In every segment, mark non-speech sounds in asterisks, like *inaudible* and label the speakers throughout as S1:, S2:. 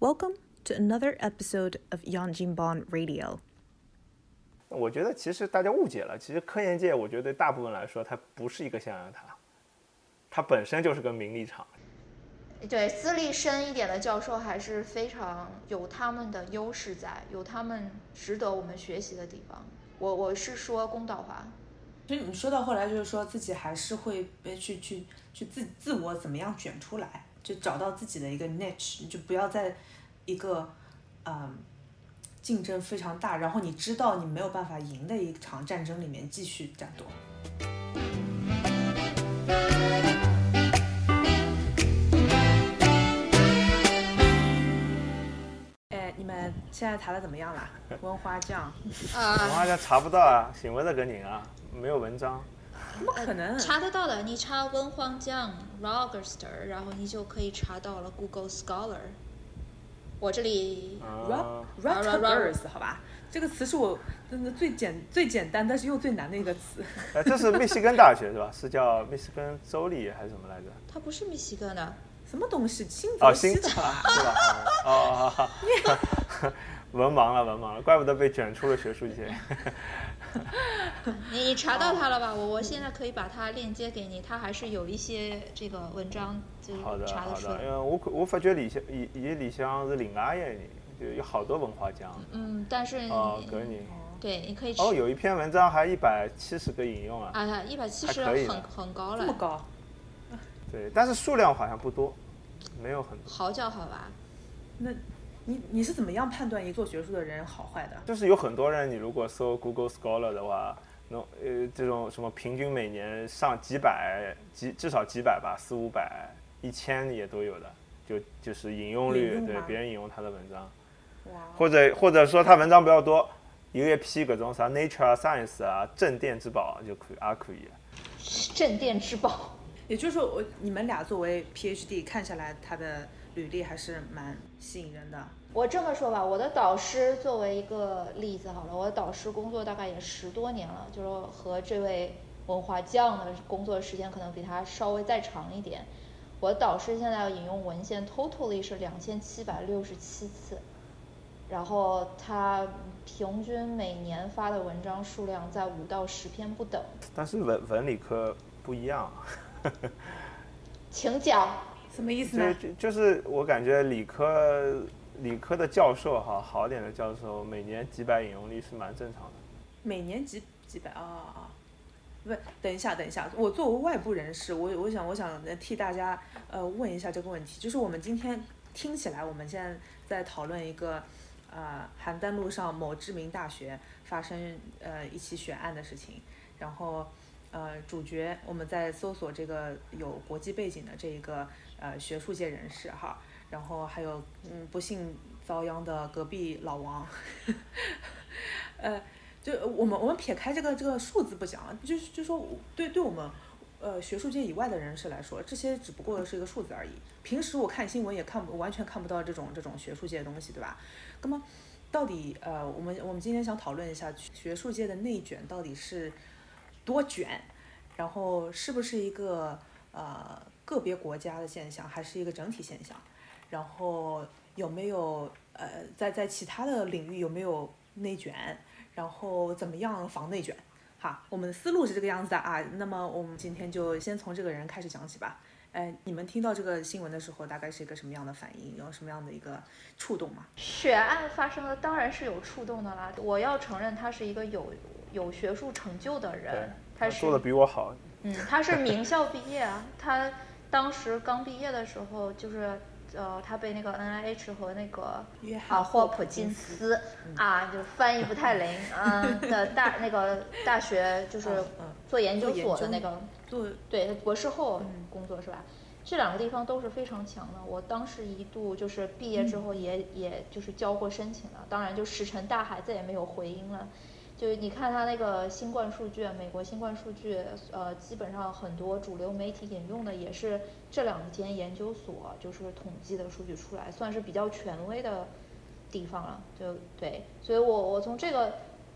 S1: Welcome to another episode of Yanjinban Radio.
S2: 我觉得其实大家误解了，其实科研界，我觉得对大部分来说，它不是一个象牙塔，它本身就是个名利场。
S3: 对，资历深一点的教授还是非常有他们的优势在，有他们值得我们学习的地方。我我是说公道话。
S4: 所以你说到后来，就是说自己还是会被去去去自自我怎么样卷出来，就找到自己的一个 niche，你就不要在一个嗯竞争非常大，然后你知道你没有办法赢的一场战争里面继续战斗。哎，你们现在谈的怎么样了？*laughs* 温花酱？
S2: 我
S3: 啊，
S2: 好像查不到啊，寻不到个人啊，没有文章。
S4: 怎么可能？
S3: 查得到的，你查温黄江 Rogerster，然后你就可以查到了 Google Scholar。我这里
S2: 啊
S4: Rut
S3: 啊 Rut-
S4: Rutgers 好吧，这个词是我真的最简最简单，但是又最难的一个词。
S2: 呃，这是密西根大学是吧？*laughs* 是叫密西根州立还是什么来着？
S3: 它不是密西根的，
S4: 什么东西？新
S2: 哦，
S4: 泽
S2: 新
S4: 西的吧？
S2: 是吧？哦哦哦哦，*laughs* 文盲了，文盲了，怪不得被卷出了学术界。
S3: 你你查到它了吧？我我现在可以把它链接给你，它还是有一些这个文章就是
S2: 好的好的，
S3: 查得出来
S2: 因。为我我发觉里向伊伊里向是另外一个人，就有好多文化奖。
S3: 嗯，但是、
S2: 哦，搿人。
S3: 对，你可以
S2: 哦，有一篇文章还一百七十个引用啊。
S3: 啊，一百七十很很高了
S4: 这么，高？
S2: 对，但是数量好像不多，没有很多。
S3: 好叫好吧？
S4: 那你你是怎么样判断一做学术的人好坏的？
S2: 就是有很多人，你如果搜 Google Scholar 的话，那呃这种什么平均每年上几百几至少几百吧，四五百、一千也都有的，就就是引用率，
S4: 引用
S2: 对别人引用他的文章，
S4: 哇，
S2: 或者或者说他文章比较多，一个月批各种啥 Nature 啊、Science 啊、镇店之宝就可以啊可以。
S3: 镇店之宝。
S4: 也就是说，我你们俩作为 PhD 看下来，他的履历还是蛮吸引人的。
S3: 我这么说吧，我的导师作为一个例子好了，我的导师工作大概也十多年了，就是和这位文化匠的工作时间可能比他稍微再长一点。我的导师现在引用文献 totally 是两千七百六十七次，然后他平均每年发的文章数量在五到十篇不等。
S2: 但是文文理科不一样，*laughs*
S3: 请讲。
S4: 什么意思
S2: 就
S4: 呢？
S2: 就就是我感觉理科理科的教授哈，好点的教授每年几百引用率是蛮正常的。
S4: 每年几几百啊啊啊！不，等一下，等一下，我作为外部人士，我我想我想呃替大家呃问一下这个问题，就是我们今天听起来，我们现在在讨论一个呃邯郸路上某知名大学发生呃一起血案的事情，然后呃主角我们在搜索这个有国际背景的这一个呃学术界人士哈，然后还有嗯不幸遭殃的隔壁老王，*laughs* 呃。就我们我们撇开这个这个数字不讲，就是就说对对我们呃学术界以外的人士来说，这些只不过是一个数字而已。平时我看新闻也看不完全看不到这种这种学术界的东西，对吧？那么到底呃我们我们今天想讨论一下学术界的内卷到底是多卷，然后是不是一个呃个别国家的现象，还是一个整体现象？然后有没有呃在在其他的领域有没有内卷？然后怎么样防内卷？哈，我们的思路是这个样子的啊。那么我们今天就先从这个人开始讲起吧。哎，你们听到这个新闻的时候，大概是一个什么样的反应？有什么样的一个触动吗？
S3: 血案发生了，当然是有触动的啦。我要承认，他是一个有有学术成就的人，，他是
S2: 做的比我好。
S3: 嗯，他是名校毕业啊。他当时刚毕业的时候，就是呃，他被那个 NIH 和那个
S4: 约翰
S3: 啊霍普金斯啊，就翻译不太灵，嗯 *laughs* 的大那个大学就是做研究所的那个
S4: 做
S3: 对，博士后
S4: 嗯
S3: 工作是吧？这两个地方都是非常强的。我当时一度就是毕业之后也、也就是交过申请了，当然就石沉大海，再也没有回音了。就是你看他那个新冠数据，美国新冠数据，呃，基本上很多主流媒体引用的也是这两间研究所就是统计的数据出来，算是比较权威的地方了。就对，所以我我从这个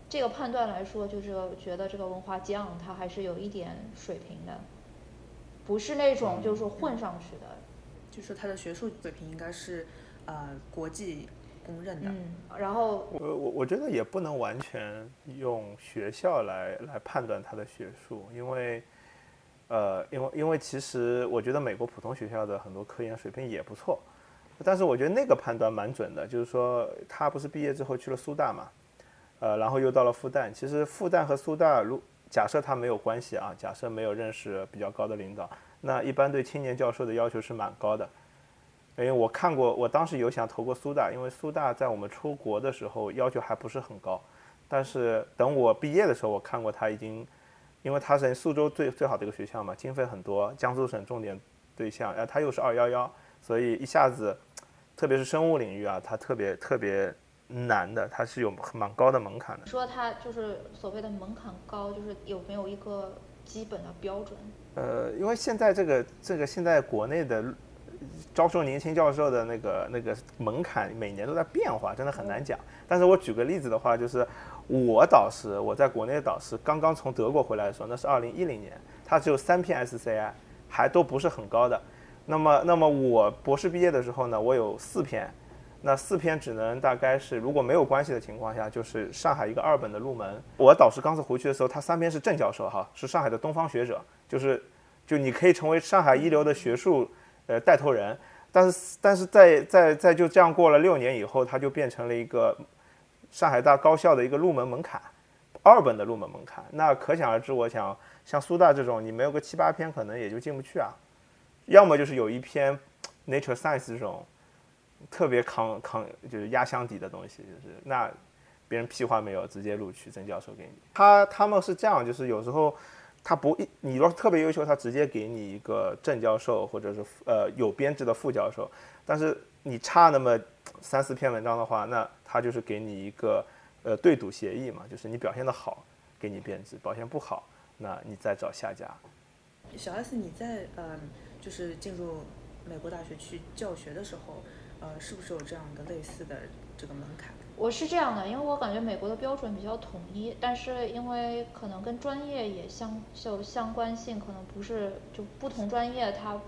S3: 这个判断来说，就是觉得这个文化酱他还是有一点水平的，不是那种就是混上去的。
S4: 就是他的学术水平应该是呃国际公认的。
S3: 嗯，然后
S2: 我我我觉得也不能完全用学校来来判断他的学术，因为，呃，因为因为其实我觉得美国普通学校的很多科研水平也不错，但是我觉得那个判断蛮准的，就是说他不是毕业之后去了苏大嘛，呃，然后又到了复旦，其实复旦和苏大如假设他没有关系啊，假设没有认识比较高的领导，那一般对青年教授的要求是蛮高的。因为我看过，我当时有想投过苏大，因为苏大在我们出国的时候要求还不是很高，但是等我毕业的时候，我看过他已经，因为他是苏州最最好的一个学校嘛，经费很多，江苏省重点对象，呃，他又是二幺幺，所以一下子，特别是生物领域啊，它特别特别难的，它是有蛮高的门槛的。
S3: 说它就是所谓的门槛高，就是有没有一个基本的标准？
S2: 呃，因为现在这个这个现在国内的。招收年轻教授的那个那个门槛每年都在变化，真的很难讲。但是我举个例子的话，就是我导师，我在国内的导师刚刚从德国回来的时候，那是二零一零年，他只有三篇 SCI，还都不是很高的。那么，那么我博士毕业的时候呢，我有四篇，那四篇只能大概是如果没有关系的情况下，就是上海一个二本的入门。我导师刚才回去的时候，他三篇是正教授哈，是上海的东方学者，就是就你可以成为上海一流的学术。呃，带头人，但是，但是在在在就这样过了六年以后，他就变成了一个上海大高校的一个入门门槛，二本的入门门槛。那可想而知，我想像苏大这种，你没有个七八篇，可能也就进不去啊。要么就是有一篇 *tsk* Nature Science 这种特别扛扛就是压箱底的东西，就是那别人屁话没有，直接录取曾教授给你。他他们是这样，就是有时候。他不一，你若特别优秀，他直接给你一个正教授或者是呃有编制的副教授。但是你差那么三四篇文章的话，那他就是给你一个呃对赌协议嘛，就是你表现的好，给你编制；表现不好，那你再找下家。
S4: 小 S，你在嗯，就是进入美国大学去教学的时候，呃，是不是有这样的类似的这个门槛？
S3: 我是这样的，因为我感觉美国的标准比较统一，但是因为可能跟专业也相就相关性可能不是就不同专业它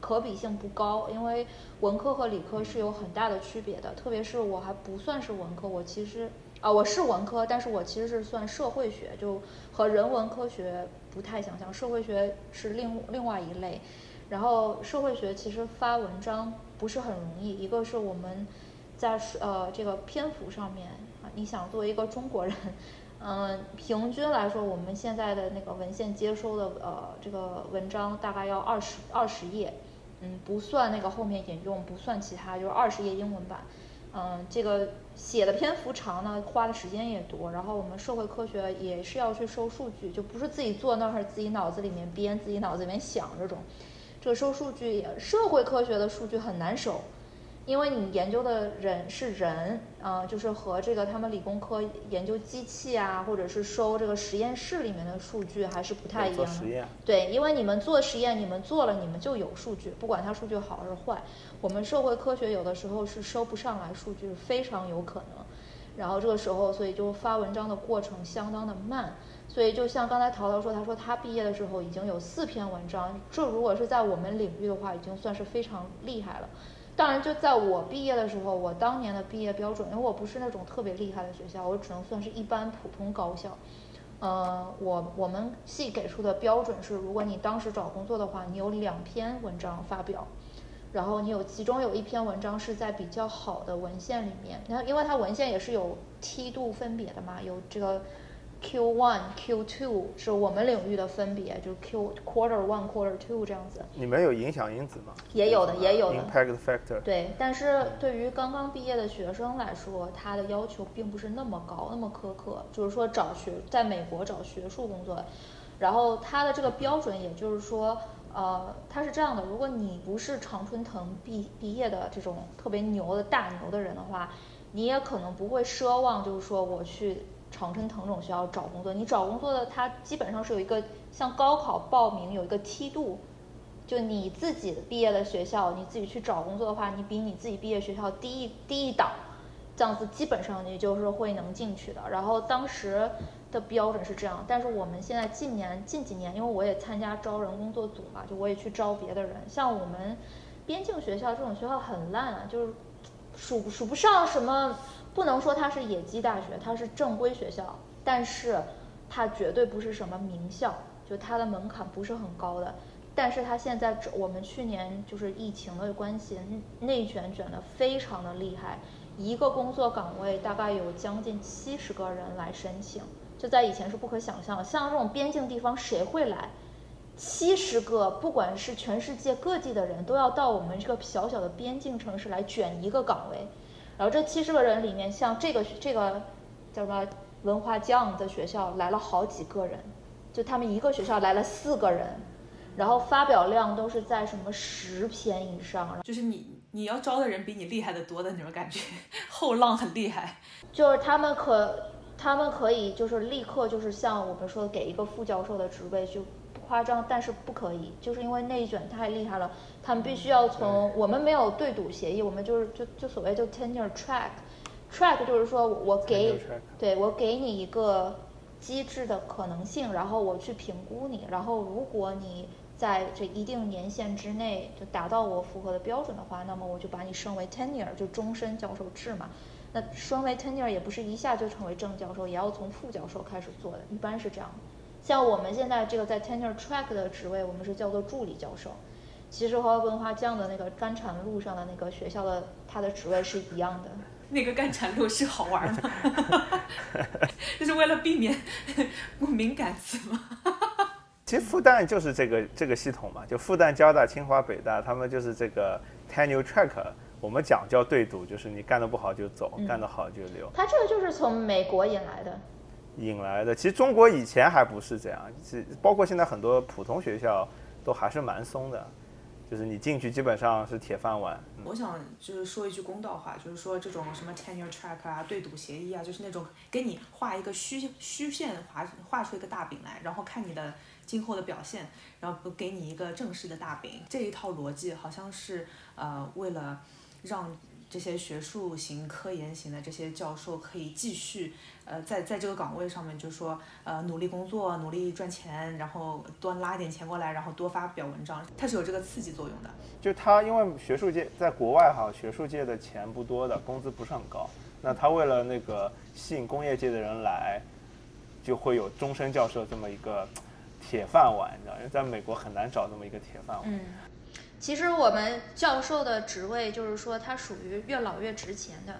S3: 可比性不高，因为文科和理科是有很大的区别的，特别是我还不算是文科，我其实啊我是文科，但是我其实是算社会学，就和人文科学不太相像，社会学是另另外一类，然后社会学其实发文章不是很容易，一个是我们。在呃这个篇幅上面啊，你想作为一个中国人，嗯，平均来说，我们现在的那个文献接收的呃这个文章大概要二十二十页，嗯，不算那个后面引用，不算其他，就是二十页英文版，嗯，这个写的篇幅长呢，花的时间也多，然后我们社会科学也是要去收数据，就不是自己坐那儿自己脑子里面编，自己脑子里面想这种，这个收数据也社会科学的数据很难收。因为你研究的人是人，啊，就是和这个他们理工科研究机器啊，或者是收这个实验室里面的数据还是不太一样的。对，因为你们做实验，你们做了，你们就有数据，不管它数据好还是坏。我们社会科学有的时候是收不上来数据，非常有可能。然后这个时候，所以就发文章的过程相当的慢。所以就像刚才淘淘说，他说他毕业的时候已经有四篇文章，这如果是在我们领域的话，已经算是非常厉害了。当然，就在我毕业的时候，我当年的毕业标准，因为我不是那种特别厉害的学校，我只能算是一般普通高校。呃，我我们系给出的标准是，如果你当时找工作的话，你有两篇文章发表，然后你有其中有一篇文章是在比较好的文献里面，然后因为它文献也是有梯度分别的嘛，有这个。Q one, Q two 是我们领域的分别，就是 Q quarter one, quarter two 这样子。
S2: 你们有影响因子吗？
S3: 也有的，也有的。
S2: Impact factor。
S3: 对，但是对于刚刚毕业的学生来说，他的要求并不是那么高，那么苛刻。就是说找学，在美国找学术工作，然后他的这个标准，也就是说，呃，他是这样的：如果你不是常春藤毕毕业的这种特别牛的大牛的人的话，你也可能不会奢望，就是说我去。常春藤种学校找工作，你找工作的它基本上是有一个像高考报名有一个梯度，就你自己毕业的学校，你自己去找工作的话，你比你自己毕业学校低一低一档，这样子基本上你就是会能进去的。然后当时的标准是这样，但是我们现在近年近几年，因为我也参加招人工作组嘛，就我也去招别的人，像我们边境学校这种学校很烂啊，就是数数不上什么，不能说它是野鸡大学，它是正规学校，但是它绝对不是什么名校，就它的门槛不是很高的。但是它现在我们去年就是疫情的关系，内卷卷的非常的厉害，一个工作岗位大概有将近七十个人来申请，就在以前是不可想象的。像这种边境地方谁会来？七十个，不管是全世界各地的人都要到我们这个小小的边境城市来卷一个岗位，然后这七十个人里面，像这个这个叫什么文化匠的学校来了好几个人，就他们一个学校来了四个人。然后发表量都是在什么十篇以上，
S4: 就是你你要招的人比你厉害的多的那种感觉，*laughs* 后浪很厉害。
S3: 就是他们可他们可以就是立刻就是像我们说的给一个副教授的职位就不夸张，但是不可以，就是因为内卷太厉害了，他们必须要从我们没有对赌协议，我们就是就就所谓就 tenure track，track 就是说我给对我给你一个机制的可能性，然后我去评估你，然后如果你在这一定年限之内就达到我符合的标准的话，那么我就把你升为 tenure，就终身教授制嘛。那升为 tenure 也不是一下就成为正教授，也要从副教授开始做的，一般是这样。像我们现在这个在 tenure track 的职位，我们是叫做助理教授，其实和文化酱的那个干产路上的那个学校的他的职位是一样的。
S4: 那个干产路是好玩吗？*laughs* 就是为了避免不敏感词吗？
S2: 其实复旦就是这个这个系统嘛，就复旦、交大、清华、北大，他们就是这个 tenure track。我们讲叫对赌，就是你干得不好就走，干得好就留。
S3: 他这个就是从美国引来的。
S2: 引来的，其实中国以前还不是这样，是包括现在很多普通学校都还是蛮松的，就是你进去基本上是铁饭碗。
S4: 我想就是说一句公道话，就是说这种什么 tenure track 啊、对赌协议啊，就是那种给你画一个虚虚线，画画出一个大饼来，然后看你的。今后的表现，然后不给你一个正式的大饼，这一套逻辑好像是呃为了让这些学术型、科研型的这些教授可以继续呃在在这个岗位上面，就说呃努力工作、努力赚钱，然后多拉一点钱过来，然后多发表文章，它是有这个刺激作用的。
S2: 就他因为学术界在国外哈，学术界的钱不多的，工资不是很高，那他为了那个吸引工业界的人来，就会有终身教授这么一个。铁饭碗，你知道，因为在美国很难找这么一个铁饭碗。
S3: 嗯，其实我们教授的职位就是说，它属于越老越值钱的，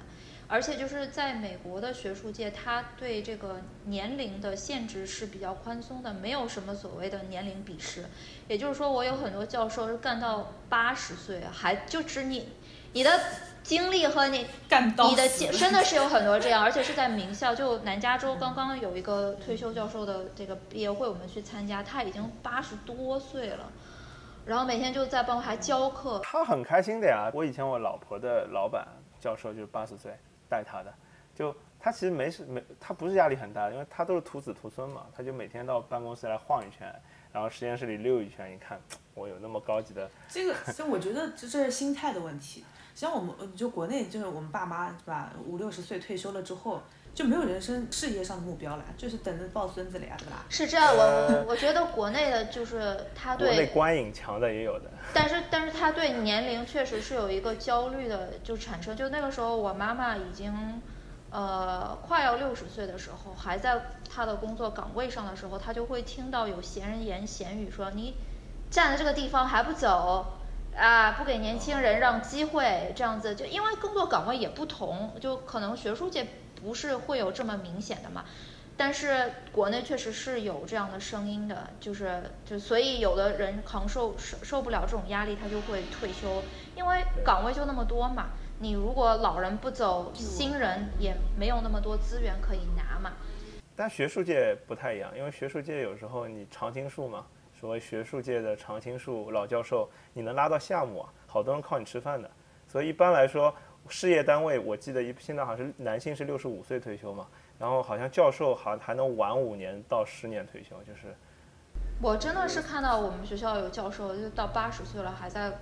S3: 而且就是在美国的学术界，他对这个年龄的限制是比较宽松的，没有什么所谓的年龄鄙视。也就是说，我有很多教授是干到八十岁，还就只你你的。经历和你干到，你的真的是有很多 *laughs* 这样，而且是在名校，就南加州刚刚有一个退休教授的这个毕业会，我们去参加，他已经八十多岁了，然后每天就在帮还教课。
S2: 他很开心的呀，我以前我老婆的老板教授就是八十岁带他的，就他其实没事没，他不是压力很大，因为他都是徒子徒孙嘛，他就每天到办公室来晃一圈，然后实验室里溜一圈，一看 *tsk* 我有那么高级的。
S4: 这个，所以我觉得这这是心态的问题。像我们，就国内就是我们爸妈是吧？五六十岁退休了之后，就没有人生事业上的目标了，就是等着抱孙子了呀，对吧？
S3: 是这样，我我觉得国内的就是他对
S2: 国内观影强的也有的，
S3: 但是但是他对年龄确实是有一个焦虑的，就产生。就那个时候，我妈妈已经呃快要六十岁的时候，还在她的工作岗位上的时候，她就会听到有闲人言闲语说：“你站在这个地方还不走。”啊，不给年轻人让机会，这样子就因为工作岗位也不同，就可能学术界不是会有这么明显的嘛。但是国内确实是有这样的声音的，就是就所以有的人扛受受受不了这种压力，他就会退休，因为岗位就那么多嘛。你如果老人不走，新人也没有那么多资源可以拿嘛。
S2: 但学术界不太一样，因为学术界有时候你常青树嘛。所谓学术界的常青树、老教授，你能拉到项目啊？好多人靠你吃饭的。所以一般来说，事业单位我记得一现在好像是男性是六十五岁退休嘛，然后好像教授好像还能晚五年到十年退休，就是。
S3: 我真的是看到我们学校有教授就到八十岁了还在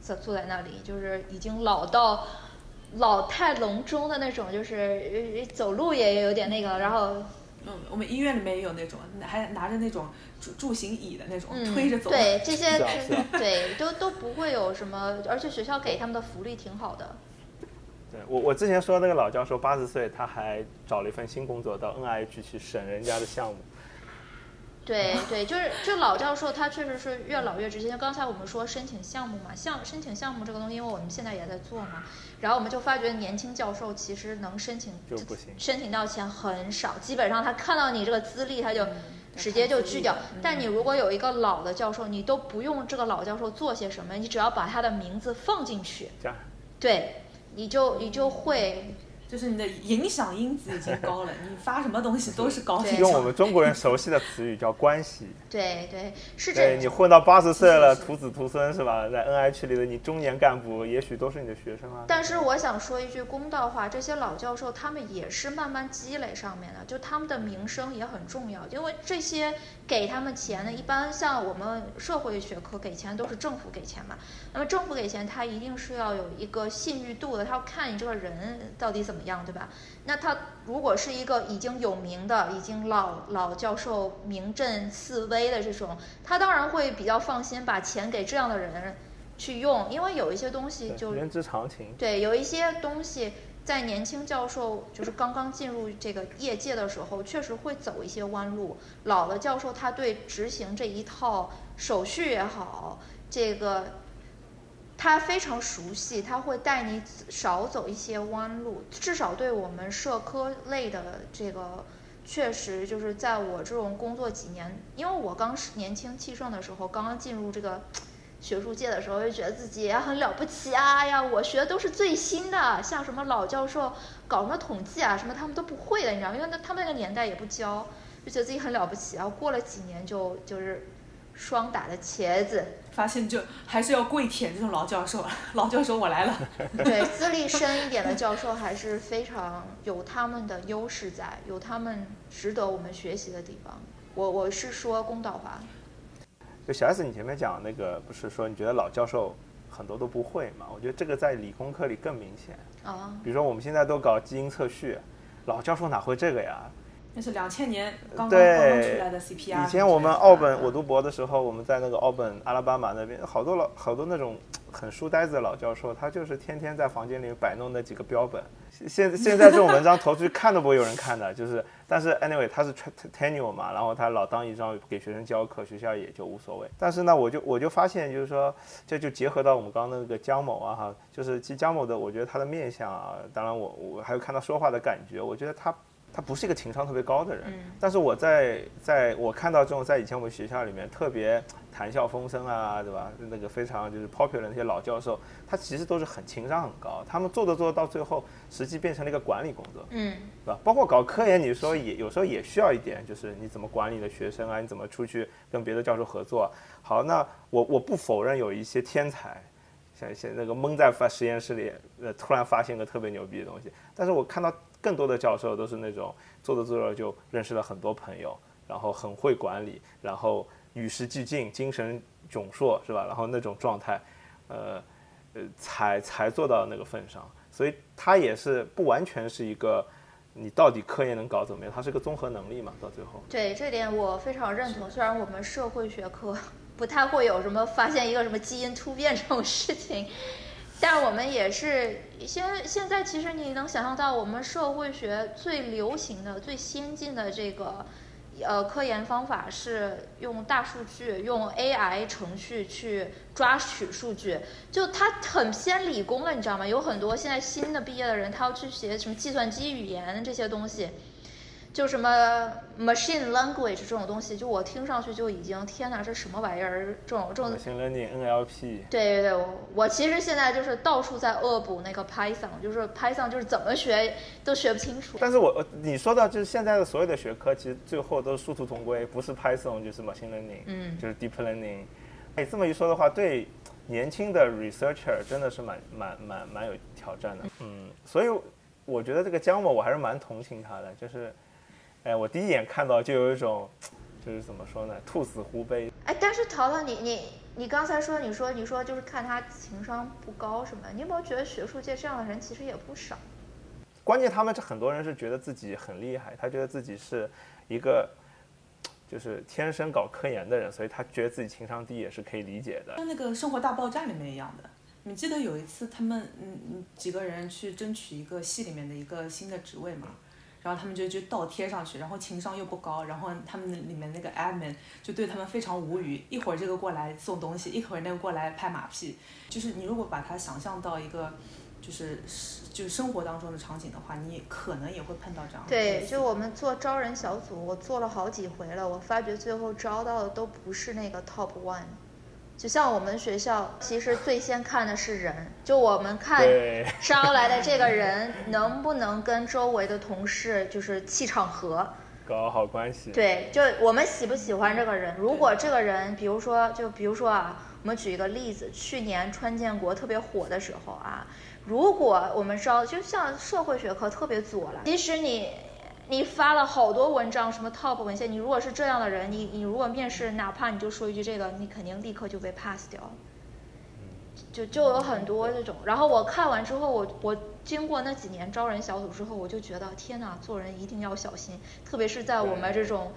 S3: 在坐在那里，就是已经老到老态龙钟的那种，就是走路也有点那个，然后。
S4: 嗯，我们医院里面也有那种，还拿着那种助助行椅的那种推着走。
S3: 对，这些对都都不会有什么，而且学校给他们的福利挺好的。
S2: 对我我之前说那个老教授八十岁，他还找了一份新工作到 NIH 去审人家的项目。
S3: 对对，就是就老教授他确实是越老越直接。刚才我们说申请项目嘛，项申请项目这个东西，因为我们现在也在做嘛，然后我们就发觉年轻教授其实能申请
S2: 就不行
S3: 申请到钱很少，基本上他看到你这个资历他就直接就拒掉。但你如果有一个老的教授，你都不用这个老教授做些什么，你只要把他的名字放进去，对，你就你就会。
S4: 就是你的影响因子已经高了，你发什么东西都是高 *laughs*
S3: 对
S2: 用我们中国人熟悉的词语叫关系。
S3: 对对，是
S2: 对
S3: 这
S2: 你混到八十岁了，徒子徒孙是吧？在 NIH 里的你中年干部，也许都是你的学生啊。
S3: 但是我想说一句公道话，这些老教授他们也是慢慢积累上面的，就他们的名声也很重要，因为这些给他们钱的，一般像我们社会学科给钱都是政府给钱嘛，那么政府给钱，他一定是要有一个信誉度的，他要看你这个人到底怎么样，对吧？那他如果是一个已经有名的、已经老老教授名震四威的这种，他当然会比较放心把钱给这样的人去用，因为有一些东西就
S2: 对人之常情。
S3: 对，有一些东西在年轻教授就是刚刚进入这个业界的时候，确实会走一些弯路。老的教授他对执行这一套手续也好，这个他非常熟悉，他会带你少走一些弯路。至少对我们社科类的这个。确实，就是在我这种工作几年，因为我刚是年轻气盛的时候，刚刚进入这个学术界的时候，就觉得自己也很了不起啊！哎呀，我学的都是最新的，像什么老教授搞什么统计啊，什么他们都不会的，你知道吗？因为那他们那个年代也不教，就觉得自己很了不起。然后过了几年就就是双打的茄子，
S4: 发现就还是要跪舔这种老教授，*laughs* 老教授我来了。*laughs*
S3: 对资历深一点的 *laughs* 教授还是非常有他们的优势在，有他们值得我们学习的地方。我我是说公道话，
S2: 就小 S，你前面讲那个，不是说你觉得老教授很多都不会嘛？我觉得这个在理工科里更明显。
S3: 啊，
S2: 比如说我们现在都搞基因测序，老教授哪会这个呀？
S4: 那是两千年刚刚
S2: 对
S4: 刚刚出来的 CPR。
S2: 以前我们奥本，我读博的时候，我们在那个奥本阿拉巴马那边，好多老好多那种很书呆子的老教授，他就是天天在房间里摆弄那几个标本。现现在这种文章投出去看都不会有人看的，就是，*laughs* 但是 anyway 他是 tenure 嘛，然后他老当一张给学生教课，学校也就无所谓。但是呢，我就我就发现，就是说，这就结合到我们刚刚那个姜某啊哈，就是其实姜某的，我觉得他的面相啊，当然我我还有看他说话的感觉，我觉得他。他不是一个情商特别高的人，
S3: 嗯
S2: 但是我在在我看到这种在以前我们学校里面特别谈笑风生啊，对吧？那个非常就是 popular 的那些老教授，他其实都是很情商很高，他们做着做着到最后，实际变成了一个管理工作，
S3: 嗯
S2: 对吧？包括搞科研，你说也有时候也需要一点，就是你怎么管理你的学生啊，你怎么出去跟别的教授合作啊。好，那我我不否认有一些天才，像像那个蒙在发实验室里，呃，突然发现个特别牛逼的东西，但是我看到更多的教授都是那种做着做着就认识了很多朋友，然后很会管理，然后与时俱进，精神炯硕，是吧？然后那种状态，呃呃，才才做到那个份上，所以他也是不完全是一个你到底科研能搞怎么样，它是个综合能力嘛，到最后。
S3: 对这点我非常认同。虽然我们社会学科不太会有什么发现一个什么基因突变这种事情，但我们也是现现在其实你能想象到，我们社会学最流行的、最先进的这个呃科研方法是用大数据、用 AI 程序去抓取数据，就它很偏理工了，你知道吗？有很多现在新的毕业的人，他要去学什么计算机语言这些东西。就什么 machine language 这种东西，就我听上去就已经天哪，这什么玩意儿？这种这种
S2: ，machine learning、NLP，
S3: 对对对，我我其实现在就是到处在恶补那个 Python，就是 Python 就是怎么学都学不清楚。
S2: 但是我呃你说到就是现在的所有的学科，其实最后都是殊途同归，不是 Python 就是 machine learning，
S3: 嗯
S2: 就是 deep learning。哎，这么一说的话，对年轻的 researcher 真的是蛮蛮蛮蛮有挑战的。嗯，所以我觉得这个姜某我还是蛮同情他的，就是，哎，我第一眼看到就有一种，就是怎么说呢，兔死狐悲。
S3: 哎，但是淘淘，你你你刚才说，你说你说就是看他情商不高什么，你有没有觉得学术界这样的人其实也不少？
S2: 关键他们这很多人是觉得自己很厉害，他觉得自己是一个就是天生搞科研的人，所以他觉得自己情商低也是可以理解的。
S4: 像那个《生活大爆炸》里面一样的，你记得有一次他们嗯嗯几个人去争取一个系里面的一个新的职位嘛，然后他们就就倒贴上去，然后情商又不高，然后他们里面那个 admin 就对他们非常无语，一会儿这个过来送东西，一会儿那个过来拍马屁，就是你如果把它想象到一个就是就是生活当中的场景的话，你可能也会碰到这样
S3: 对，就我们做招人小组，我做了好几回了，我发觉最后招到的都不是那个 top one。就像我们学校，其实最先看的是人，就我们看，*laughs* 招来的这个人能不能跟周围的同事就是气场合。
S2: 搞好关系。
S3: 对，就我们喜不喜欢这个人？如果这个人，比如说，就比如说啊，我们举一个例子，去年川建国特别火的时候啊，如果我们招，就像社会学科特别左了，即使你你发了好多文章，什么 top 文献，你如果是这样的人，你你如果面试，哪怕你就说一句这个，你肯定立刻就被 pass 掉了。就就有很多这种，然后我看完之后，我我经过那几年招人小组之后，我就觉得天哪，做人一定要小心，特别是在我们这种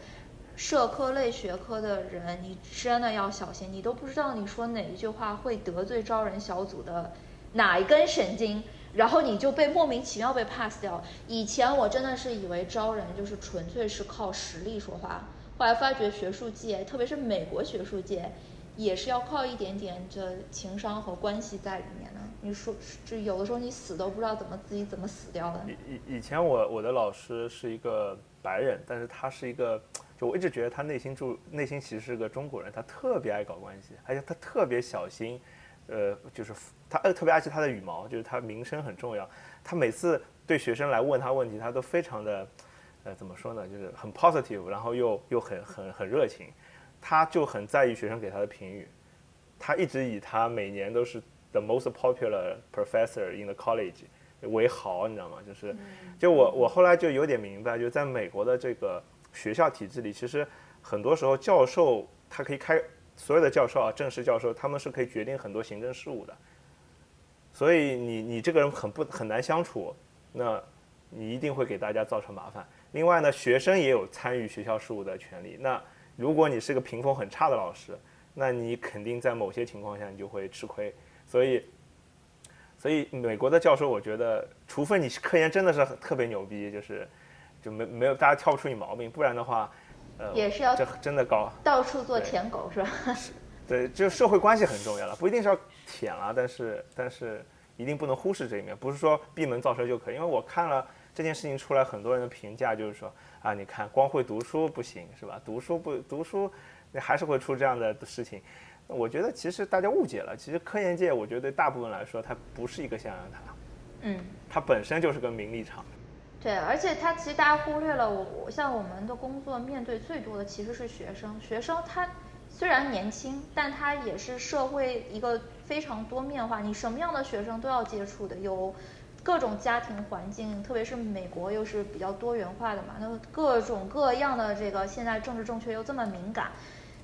S3: 社科类学科的人，你真的要小心，你都不知道你说哪一句话会得罪招人小组的哪一根神经，然后你就被莫名其妙被 pass 掉。以前我真的是以为招人就是纯粹是靠实力说话，后来发觉学术界，特别是美国学术界。也是要靠一点点这情商和关系在里面的。你说，就有的时候你死都不知道怎么自己怎么死掉的。
S2: 以以以前我我的老师是一个白人，但是他是一个，就我一直觉得他内心住内心其实是个中国人，他特别爱搞关系，而且他特别小心，呃，就是他呃特别爱惜他的羽毛，就是他名声很重要。他每次对学生来问他问题，他都非常的，呃，怎么说呢，就是很 positive，然后又又很很很热情。他就很在意学生给他的评语，他一直以他每年都是 the most popular professor in the college 为豪，你知道吗？就是，就我我后来就有点明白，就在美国的这个学校体制里，其实很多时候教授他可以开所有的教授啊，正式教授他们是可以决定很多行政事务的，所以你你这个人很不很难相处，那你一定会给大家造成麻烦。另外呢，学生也有参与学校事务的权利，那。如果你是个屏风很差的老师，那你肯定在某些情况下你就会吃亏。所以，所以美国的教授，我觉得，除非你科研真的是特别牛逼，就是就没没有大家挑不出你毛病，不然的话，呃，
S3: 也是要
S2: 这真的高
S3: 到处做舔狗是吧？*laughs*
S2: 对，就社会关系很重要了，不一定是要舔了，但是但是一定不能忽视这一面，不是说闭门造车就可以。因为我看了这件事情出来，很多人的评价就是说。啊，你看，光会读书不行是吧？读书不读书，你还是会出这样的事情。我觉得其实大家误解了，其实科研界，我觉得对大部分来说，它不是一个象牙塔，
S3: 嗯，
S2: 它本身就是个名利场。
S3: 对，而且它其实大家忽略了，我我像我们的工作面对最多的其实是学生，学生他虽然年轻，但他也是社会一个非常多面化，你什么样的学生都要接触的，有。各种家庭环境，特别是美国又是比较多元化的嘛，那各种各样的这个现在政治正确又这么敏感，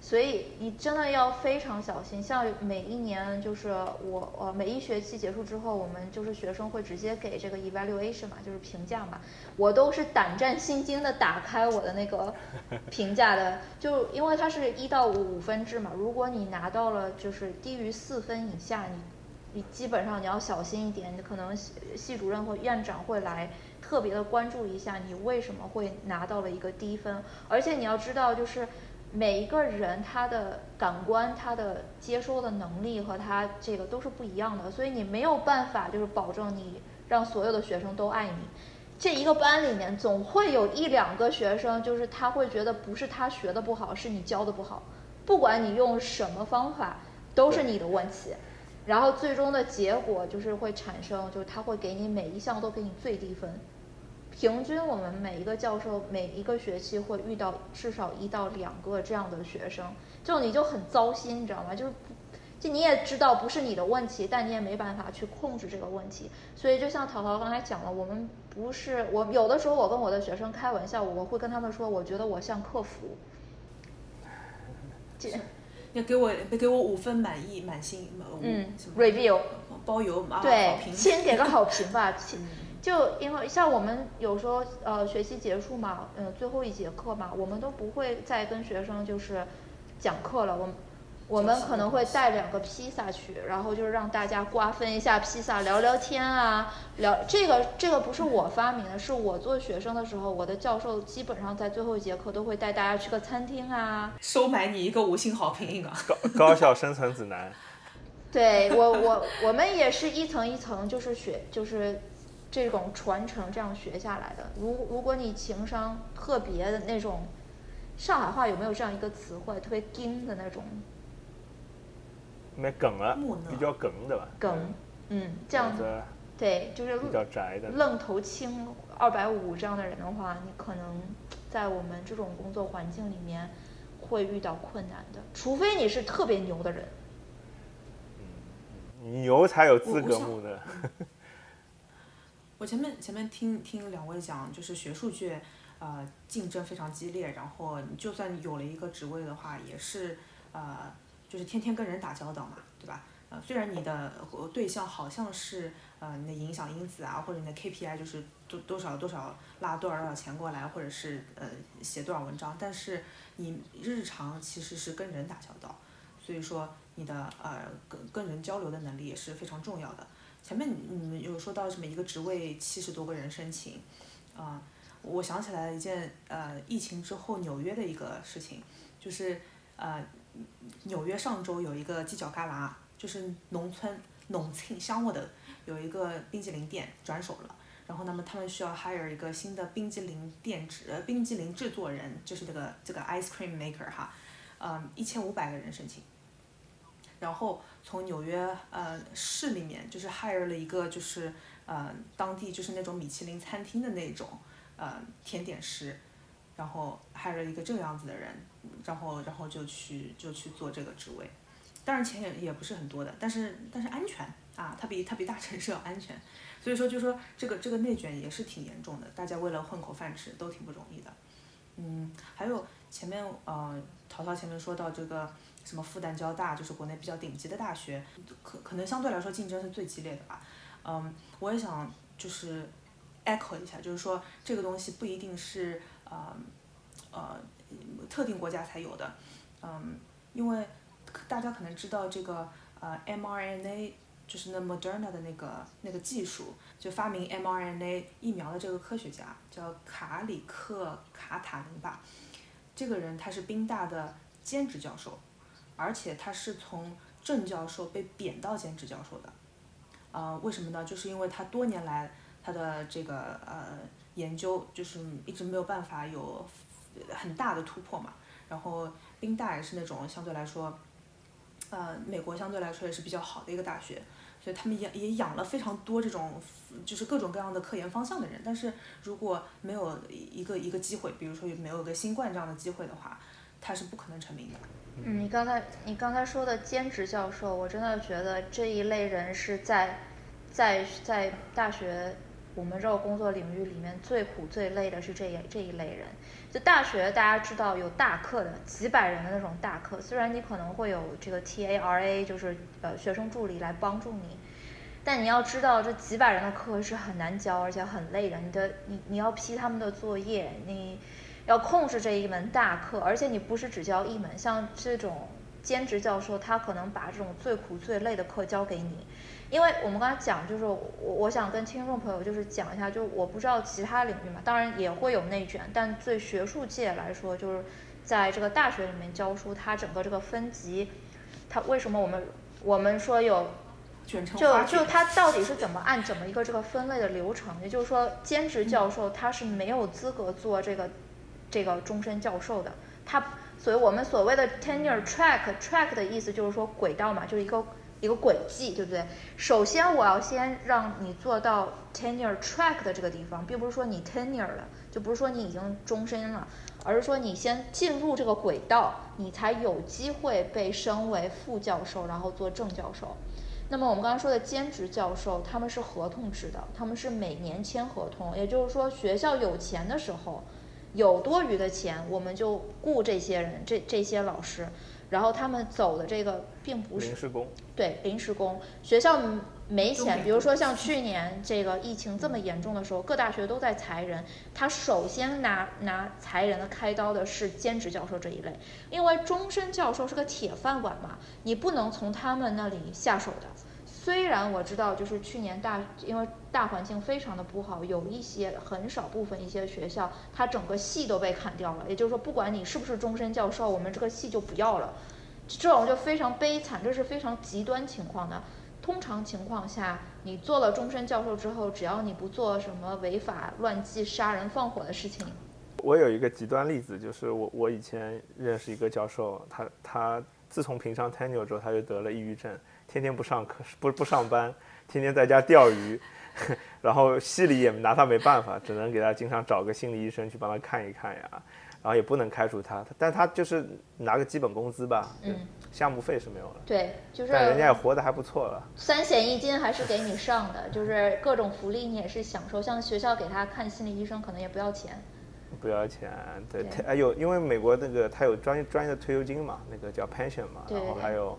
S3: 所以你真的要非常小心。像每一年就是我呃每一学期结束之后，我们就是学生会直接给这个 evaluation 嘛，就是评价嘛，我都是胆战心惊的打开我的那个 *laughs* 评价的，就因为它是一到五五分制嘛，如果你拿到了就是低于四分以下，你。你基本上你要小心一点，你可能系系主任或院长会来特别的关注一下你为什么会拿到了一个低分，而且你要知道，就是每一个人他的感官、他的接收的能力和他这个都是不一样的，所以你没有办法就是保证你让所有的学生都爱你。这一个班里面总会有一两个学生，就是他会觉得不是他学的不好，是你教的不好，不管你用什么方法，都是你的问题。然后最终的结果就是会产生，就是他会给你每一项都给你最低分。平均我们每一个教授每一个学期会遇到至少一到两个这样的学生，就你就很糟心，你知道吗？就是，就你也知道不是你的问题，但你也没办法去控制这个问题。所以就像淘淘刚才讲了，我们不是我有的时候我跟我的学生开玩笑，我会跟他们说，我觉得我像客服。*laughs*
S4: 这。要给我给我五分满意满星，
S3: 嗯，review
S4: 包邮啊，
S3: 对，先给个好评吧。就因为像我们有时候呃学期结束嘛，嗯最后一节课嘛，我们都不会再跟学生就是讲课了。我我们可能会带两个披萨去，然后就是让大家瓜分一下披萨，聊聊天啊，聊这个这个不是我发明的，是我做学生的时候，我的教授基本上在最后一节课都会带大家去个餐厅啊，
S4: 收买你一个五星好评一个。
S2: 高高校生存指南。*laughs*
S3: 对我我我们也是一层一层就是学就是这种传承这样学下来的。如如果你情商特别的那种，上海话有没有这样一个词汇，特别硬的那种？
S2: 没梗了，比较梗的吧？
S3: 梗，嗯，这样子，对，就是
S2: 比较宅的，
S3: 愣头青二百五这样的人的话，你可能在我们这种工作环境里面会遇到困难的，除非你是特别牛的人。
S2: 嗯，牛才有资格木的。
S4: 我前面前面听听两位讲，就是学术界呃竞争非常激烈，然后你就算有了一个职位的话，也是呃。就是天天跟人打交道嘛，对吧？呃，虽然你的对象好像是呃你的影响因子啊，或者你的 KPI 就是多多少多少拉多少多少钱过来，或者是呃写多少文章，但是你日常其实是跟人打交道，所以说你的呃跟跟人交流的能力也是非常重要的。前面你们有说到什么一个职位七十多个人申请，啊，我想起来了一件呃疫情之后纽约的一个事情，就是呃。纽约上周有一个犄角旮旯，就是农村农村乡下的有一个冰激凌店转手了，然后那么他们需要 hire 一个新的冰激凌店制冰激凌制作人，就是这个这个 ice cream maker 哈，嗯，一千五百个人申请，然后从纽约呃市里面就是 hire 了一个就是呃当地就是那种米其林餐厅的那种呃甜点师，然后 hire 了一个这个样子的人。然后，然后就去就去做这个职位，当然钱也也不是很多的，但是但是安全啊，它比它比大城市要安全，所以说就说这个这个内卷也是挺严重的，大家为了混口饭吃都挺不容易的。嗯，还有前面呃淘淘前面说到这个什么复旦交大，就是国内比较顶级的大学，可可能相对来说竞争是最激烈的吧。嗯，我也想就是 echo 一下，就是说这个东西不一定是呃呃。特定国家才有的，嗯，因为大家可能知道这个呃 mRNA 就是那 Moderna 的那个那个技术，就发明 mRNA 疫苗的这个科学家叫卡里克卡塔林吧，这个人他是宾大的兼职教授，而且他是从正教授被贬到兼职教授的，呃，为什么呢？就是因为他多年来他的这个呃研究就是一直没有办法有。很大的突破嘛，然后宾大也是那种相对来说，呃，美国相对来说也是比较好的一个大学，所以他们也也养了非常多这种就是各种各样的科研方向的人。但是如果没有一个一个机会，比如说没有个新冠这样的机会的话，他是不可能成名的。
S3: 嗯，你刚才你刚才说的兼职教授，我真的觉得这一类人是在在在大学我们这个工作领域里面最苦最累的是这一这一类人。就大学，大家知道有大课的几百人的那种大课，虽然你可能会有这个 T A R A，就是呃学生助理来帮助你，但你要知道这几百人的课是很难教，而且很累的。你的你你要批他们的作业，你要控制这一门大课，而且你不是只教一门，像这种兼职教授，他可能把这种最苦最累的课教给你。因为我们刚才讲，就是我我想跟听众朋友就是讲一下，就是我不知道其他领域嘛，当然也会有内卷，但对学术界来说，就是在这个大学里面教书，它整个这个分级，它为什么我们我们说有，就就它到底是怎么按怎么一个这个分类的流程？也就是说，兼职教授他是没有资格做这个这个终身教授的，他所以我们所谓的 tenure track track 的意思就是说轨道嘛，就是一个。一个轨迹，对不对？首先，我要先让你做到 tenure track 的这个地方，并不是说你 tenure 了，就不是说你已经终身了，而是说你先进入这个轨道，你才有机会被升为副教授，然后做正教授。那么我们刚刚说的兼职教授，他们是合同制的，他们是每年签合同，也就是说学校有钱的时候，有多余的钱，我们就雇这些人，这这些老师。然后他们走的这个并不是
S2: 临时工，
S3: 对临时工。学校没钱。比如说像去年这个疫情这么严重的时候，各大学都在裁人，他首先拿拿裁人的开刀的是兼职教授这一类，因为终身教授是个铁饭碗嘛，你不能从他们那里下手的。虽然我知道，就是去年大，因为大环境非常的不好，有一些很少部分一些学校，它整个系都被砍掉了。也就是说，不管你是不是终身教授，我们这个系就不要了。这种就非常悲惨，这是非常极端情况的。通常情况下，你做了终身教授之后，只要你不做什么违法乱纪、杀人放火的事情。
S2: 我有一个极端例子，就是我我以前认识一个教授，他他自从评上 tenure 之后，他就得了抑郁症。天天不上课，不不上班，天天在家钓鱼，*laughs* 然后系里也拿他没办法，只能给他经常找个心理医生去帮他看一看呀，然后也不能开除他，但他就是拿个基本工资吧，嗯，项目费是没有了，
S3: 对，就是，
S2: 但人家也活得还不错了，
S3: 三险一金还是给你上的，就是各种福利你也是享受，像学校给他看心理医生可能也不要钱，
S2: 不要钱，对，哎有，因为美国那个他有专业专业的退休金嘛，那个叫 pension 嘛，然后还有。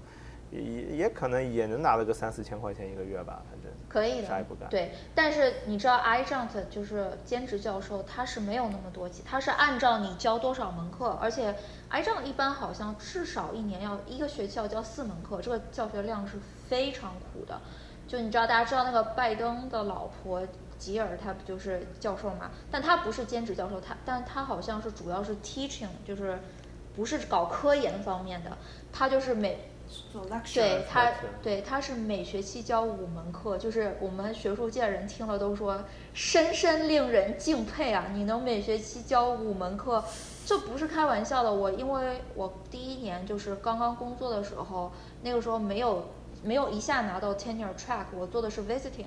S2: 也也可能也能拿到个三四千块钱一个月吧，反正
S3: 可以的，
S2: 啥也不干。
S3: 对，但是你知道，iJunt 就是兼职教授，他是没有那么多钱，他是按照你教多少门课，而且 iJunt 一般好像至少一年要一个学期要教四门课，这个教学量是非常苦的。就你知道，大家知道那个拜登的老婆吉尔，她不就是教授嘛？但她不是兼职教授，她但她好像是主要是 teaching，就是不是搞科研方面的，她就是每。对他，对他是每学期教五门课，就是我们学术界人听了都说深深令人敬佩啊！你能每学期教五门课，这不是开玩笑的。我因为我第一年就是刚刚工作的时候，那个时候没有没有一下拿到 tenure track，我做的是 visiting，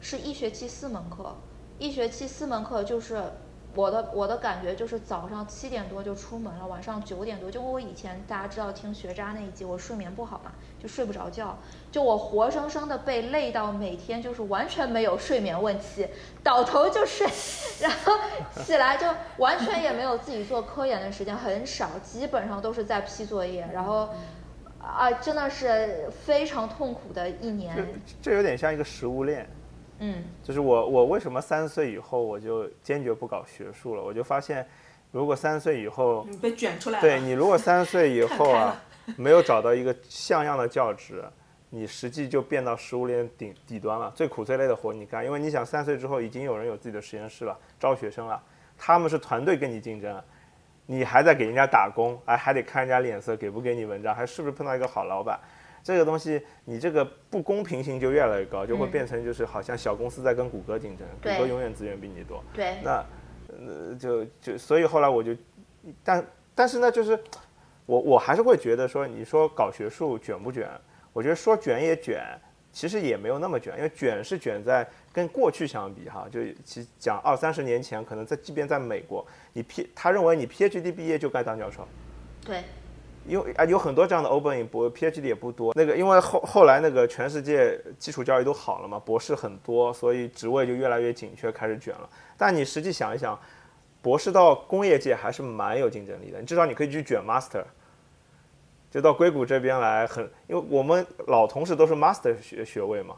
S3: 是一学期四门课，一学期四门课就是。我的我的感觉就是早上七点多就出门了，晚上九点多，就我以前大家知道听学渣那一集，我睡眠不好嘛，就睡不着觉，就我活生生的被累到每天就是完全没有睡眠问题，倒头就睡，*laughs* 然后起来就完全也没有自己做科研的时间，很少，基本上都是在批作业，然后啊，真的是非常痛苦的一年。
S2: 这有点像一个食物链。
S3: 嗯，
S2: 就是我，我为什么三岁以后我就坚决不搞学术了？我就发现，如果三岁以后
S4: 你被卷出来，
S2: 对你如果三岁以后啊，*laughs* 没有找到一个像样的教职，你实际就变到食物链顶底端了。最苦最累的活你干，因为你想三岁之后已经有人有自己的实验室了，招学生了，他们是团队跟你竞争，你还在给人家打工，哎，还得看人家脸色给不给你文章，还是不是碰到一个好老板。这个东西，你这个不公平性就越来越高，就会变成就是好像小公司在跟谷歌竞争，谷歌永远资源比你多。
S3: 对。
S2: 那，呃，就就所以后来我就，但但是呢，就是我我还是会觉得说，你说搞学术卷不卷？我觉得说卷也卷，其实也没有那么卷，因为卷是卷在跟过去相比哈，就其讲二三十年前，可能在即便在美国，你 P 他认为你 PhD 毕业就该当教授。
S3: 对。
S2: 因为啊，有很多这样的 open 博 PhD 也不多。那个，因为后后来那个全世界基础教育都好了嘛，博士很多，所以职位就越来越紧缺，开始卷了。但你实际想一想，博士到工业界还是蛮有竞争力的。你至少你可以去卷 master，就到硅谷这边来，很因为我们老同事都是 master 学学位嘛，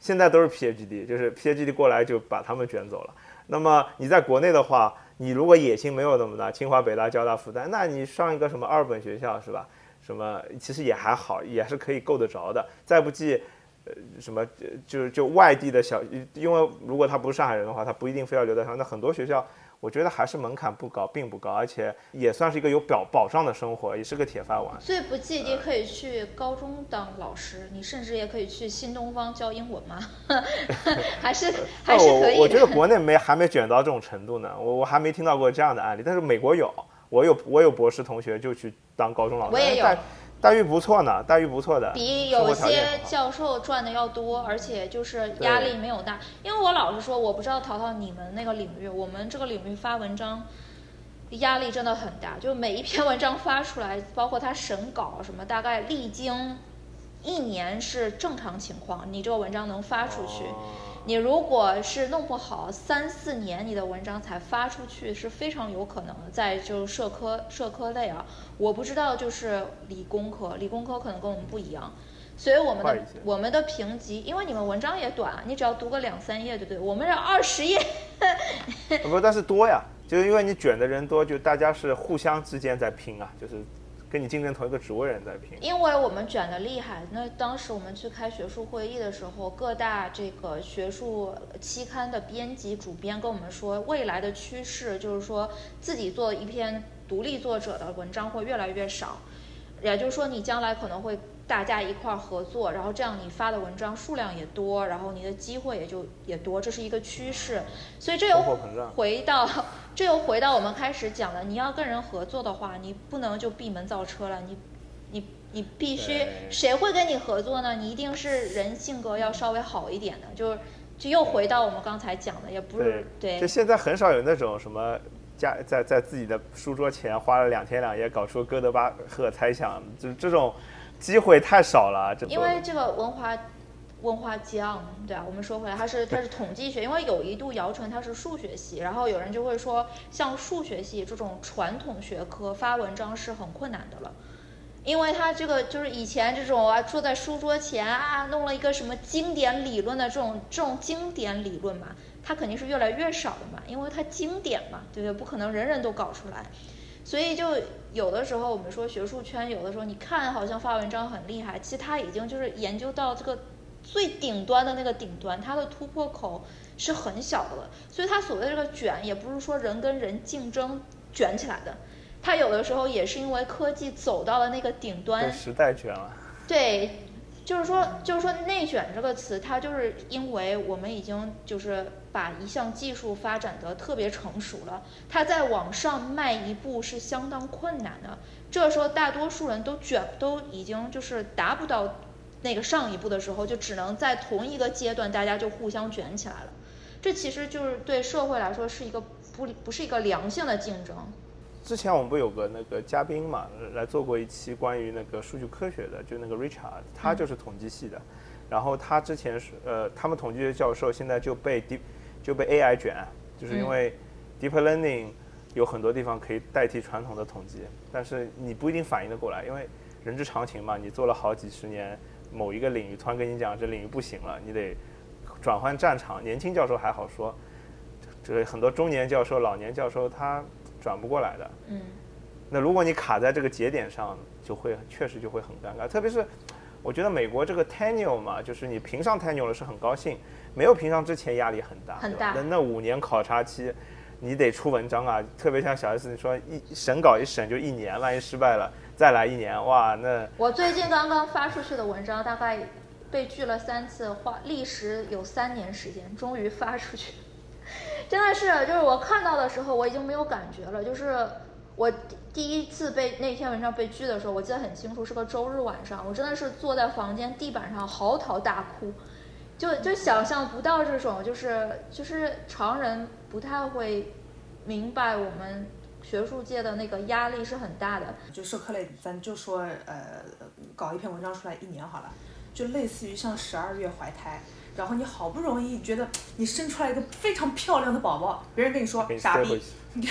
S2: 现在都是 PhD，就是 PhD 过来就把他们卷走了。那么你在国内的话，你如果野心没有那么大，清华、北大、交大、复旦，那你上一个什么二本学校是吧？什么其实也还好，也是可以够得着的。再不济，呃，什么就就外地的小，因为如果他不是上海人的话，他不一定非要留在上海。那很多学校。我觉得还是门槛不高，并不高，而且也算是一个有保保障的生活，也是个铁饭碗。
S3: 最不济你可以去高中当老师，你甚至也可以去新东方教英文嘛，*laughs* 还是还是可以。
S2: 我我觉得国内没还没卷到这种程度呢，我我还没听到过这样的案例，但是美国有，我有我有博士同学就去当高中老师。
S3: 我也有。
S2: 待遇不错呢，待遇不错的，
S3: 比有些教授赚的要多，而且就是压力没有大。因为我老实说，我不知道淘淘你们那个领域，我们这个领域发文章压力真的很大，就每一篇文章发出来，包括他审稿什么，大概历经一年是正常情况，你这个文章能发出去。你如果是弄不好三四年，你的文章才发出去是非常有可能的。在就社科社科类啊，我不知道就是理工科，理工科可能跟我们不一样。所以我们的我们的评级，因为你们文章也短，你只要读个两三页，对不对？我们这二十页，*laughs*
S2: 呃不，但是多呀，就是因为你卷的人多，就大家是互相之间在拼啊，就是跟你竞争同一个职位的人在拼。
S3: 因为我们卷的厉害。那当时我们去开学术会议的时候，各大这个学术期刊的编辑、主编跟我们说，未来的趋势就是说，自己做一篇独立作者的文章会越来越少，也就是说，你将来可能会大家一块儿合作，然后这样你发的文章数量也多，然后你的机会也就也多，这是一个趋势。所以这又回到，*laughs* 这又回到我们开始讲的，你要跟人合作的话，你不能就闭门造车了，你你你必须谁会跟你合作呢？你一定是人性格要稍微好一点的，就是就又回到我们刚才讲的，也不是对
S2: 就现在很少有那种什么家在在自己的书桌前花了两天两夜搞出哥德巴赫猜想，就是这种机会太少了。这
S3: 因为这个文化文化奖，对啊，我们说回来，它是它是统计学，因为有一度姚晨它是数学系，然后有人就会说，像数学系这种传统学科发文章是很困难的了。因为它这个就是以前这种啊，坐在书桌前啊，弄了一个什么经典理论的这种这种经典理论嘛，它肯定是越来越少的嘛，因为它经典嘛，对不对？不可能人人都搞出来。所以就有的时候我们说学术圈，有的时候你看好像发文章很厉害，其实他已经就是研究到这个最顶端的那个顶端，它的突破口是很小的了。所以它所谓的这个卷，也不是说人跟人竞争卷起来的，它有的时候也是因为科技走到了那个顶端，
S2: 时代卷了。
S3: 对，就是说，就是说内卷这个词，它就是因为我们已经就是把一项技术发展得特别成熟了，它再往上迈一步是相当困难的。这时候大多数人都卷，都已经就是达不到那个上一步的时候，就只能在同一个阶段，大家就互相卷起来了。这其实就是对社会来说是一个不不是一个良性的竞争。
S2: 之前我们不有个那个嘉宾嘛，来做过一期关于那个数据科学的，就那个 Richard，他就是统计系的，然后他之前是呃，他们统计学教授现在就被 deep 就被 AI 卷，就是因为 deep learning 有很多地方可以代替传统的统计，但是你不一定反应得过来，因为人之常情嘛，你做了好几十年某一个领域，突然跟你讲这领域不行了，你得转换战场。年轻教授还好说，这个很多中年教授、老年教授他转不过来的。
S3: 嗯，
S2: 那如果你卡在这个节点上，就会确实就会很尴尬。特别是我觉得美国这个 tenure 嘛，就是你评上 tenure 了是很高兴，没有评上之前压力很大，
S3: 很大
S2: 那那五年考察期，你得出文章啊。特别像小 S 你说一审稿一审就一年，万一失败了再来一年，哇，那
S3: 我最近刚刚发出去的文章，大概被拒了三次，花历时有三年时间，终于发出去。真的是，就是我看到的时候，我已经没有感觉了。就是我第一次被那篇文章被拒的时候，我记得很清楚，是个周日晚上，我真的是坐在房间地板上嚎啕大哭，就就想象不到这种，就是就是常人不太会明白我们学术界的那个压力是很大的。
S4: 就社科类，咱就说呃，搞一篇文章出来一年好了，就类似于像十二月怀胎，然后你好不容易觉得你生出来一个非常漂亮的宝宝，别人跟你说傻逼 *laughs*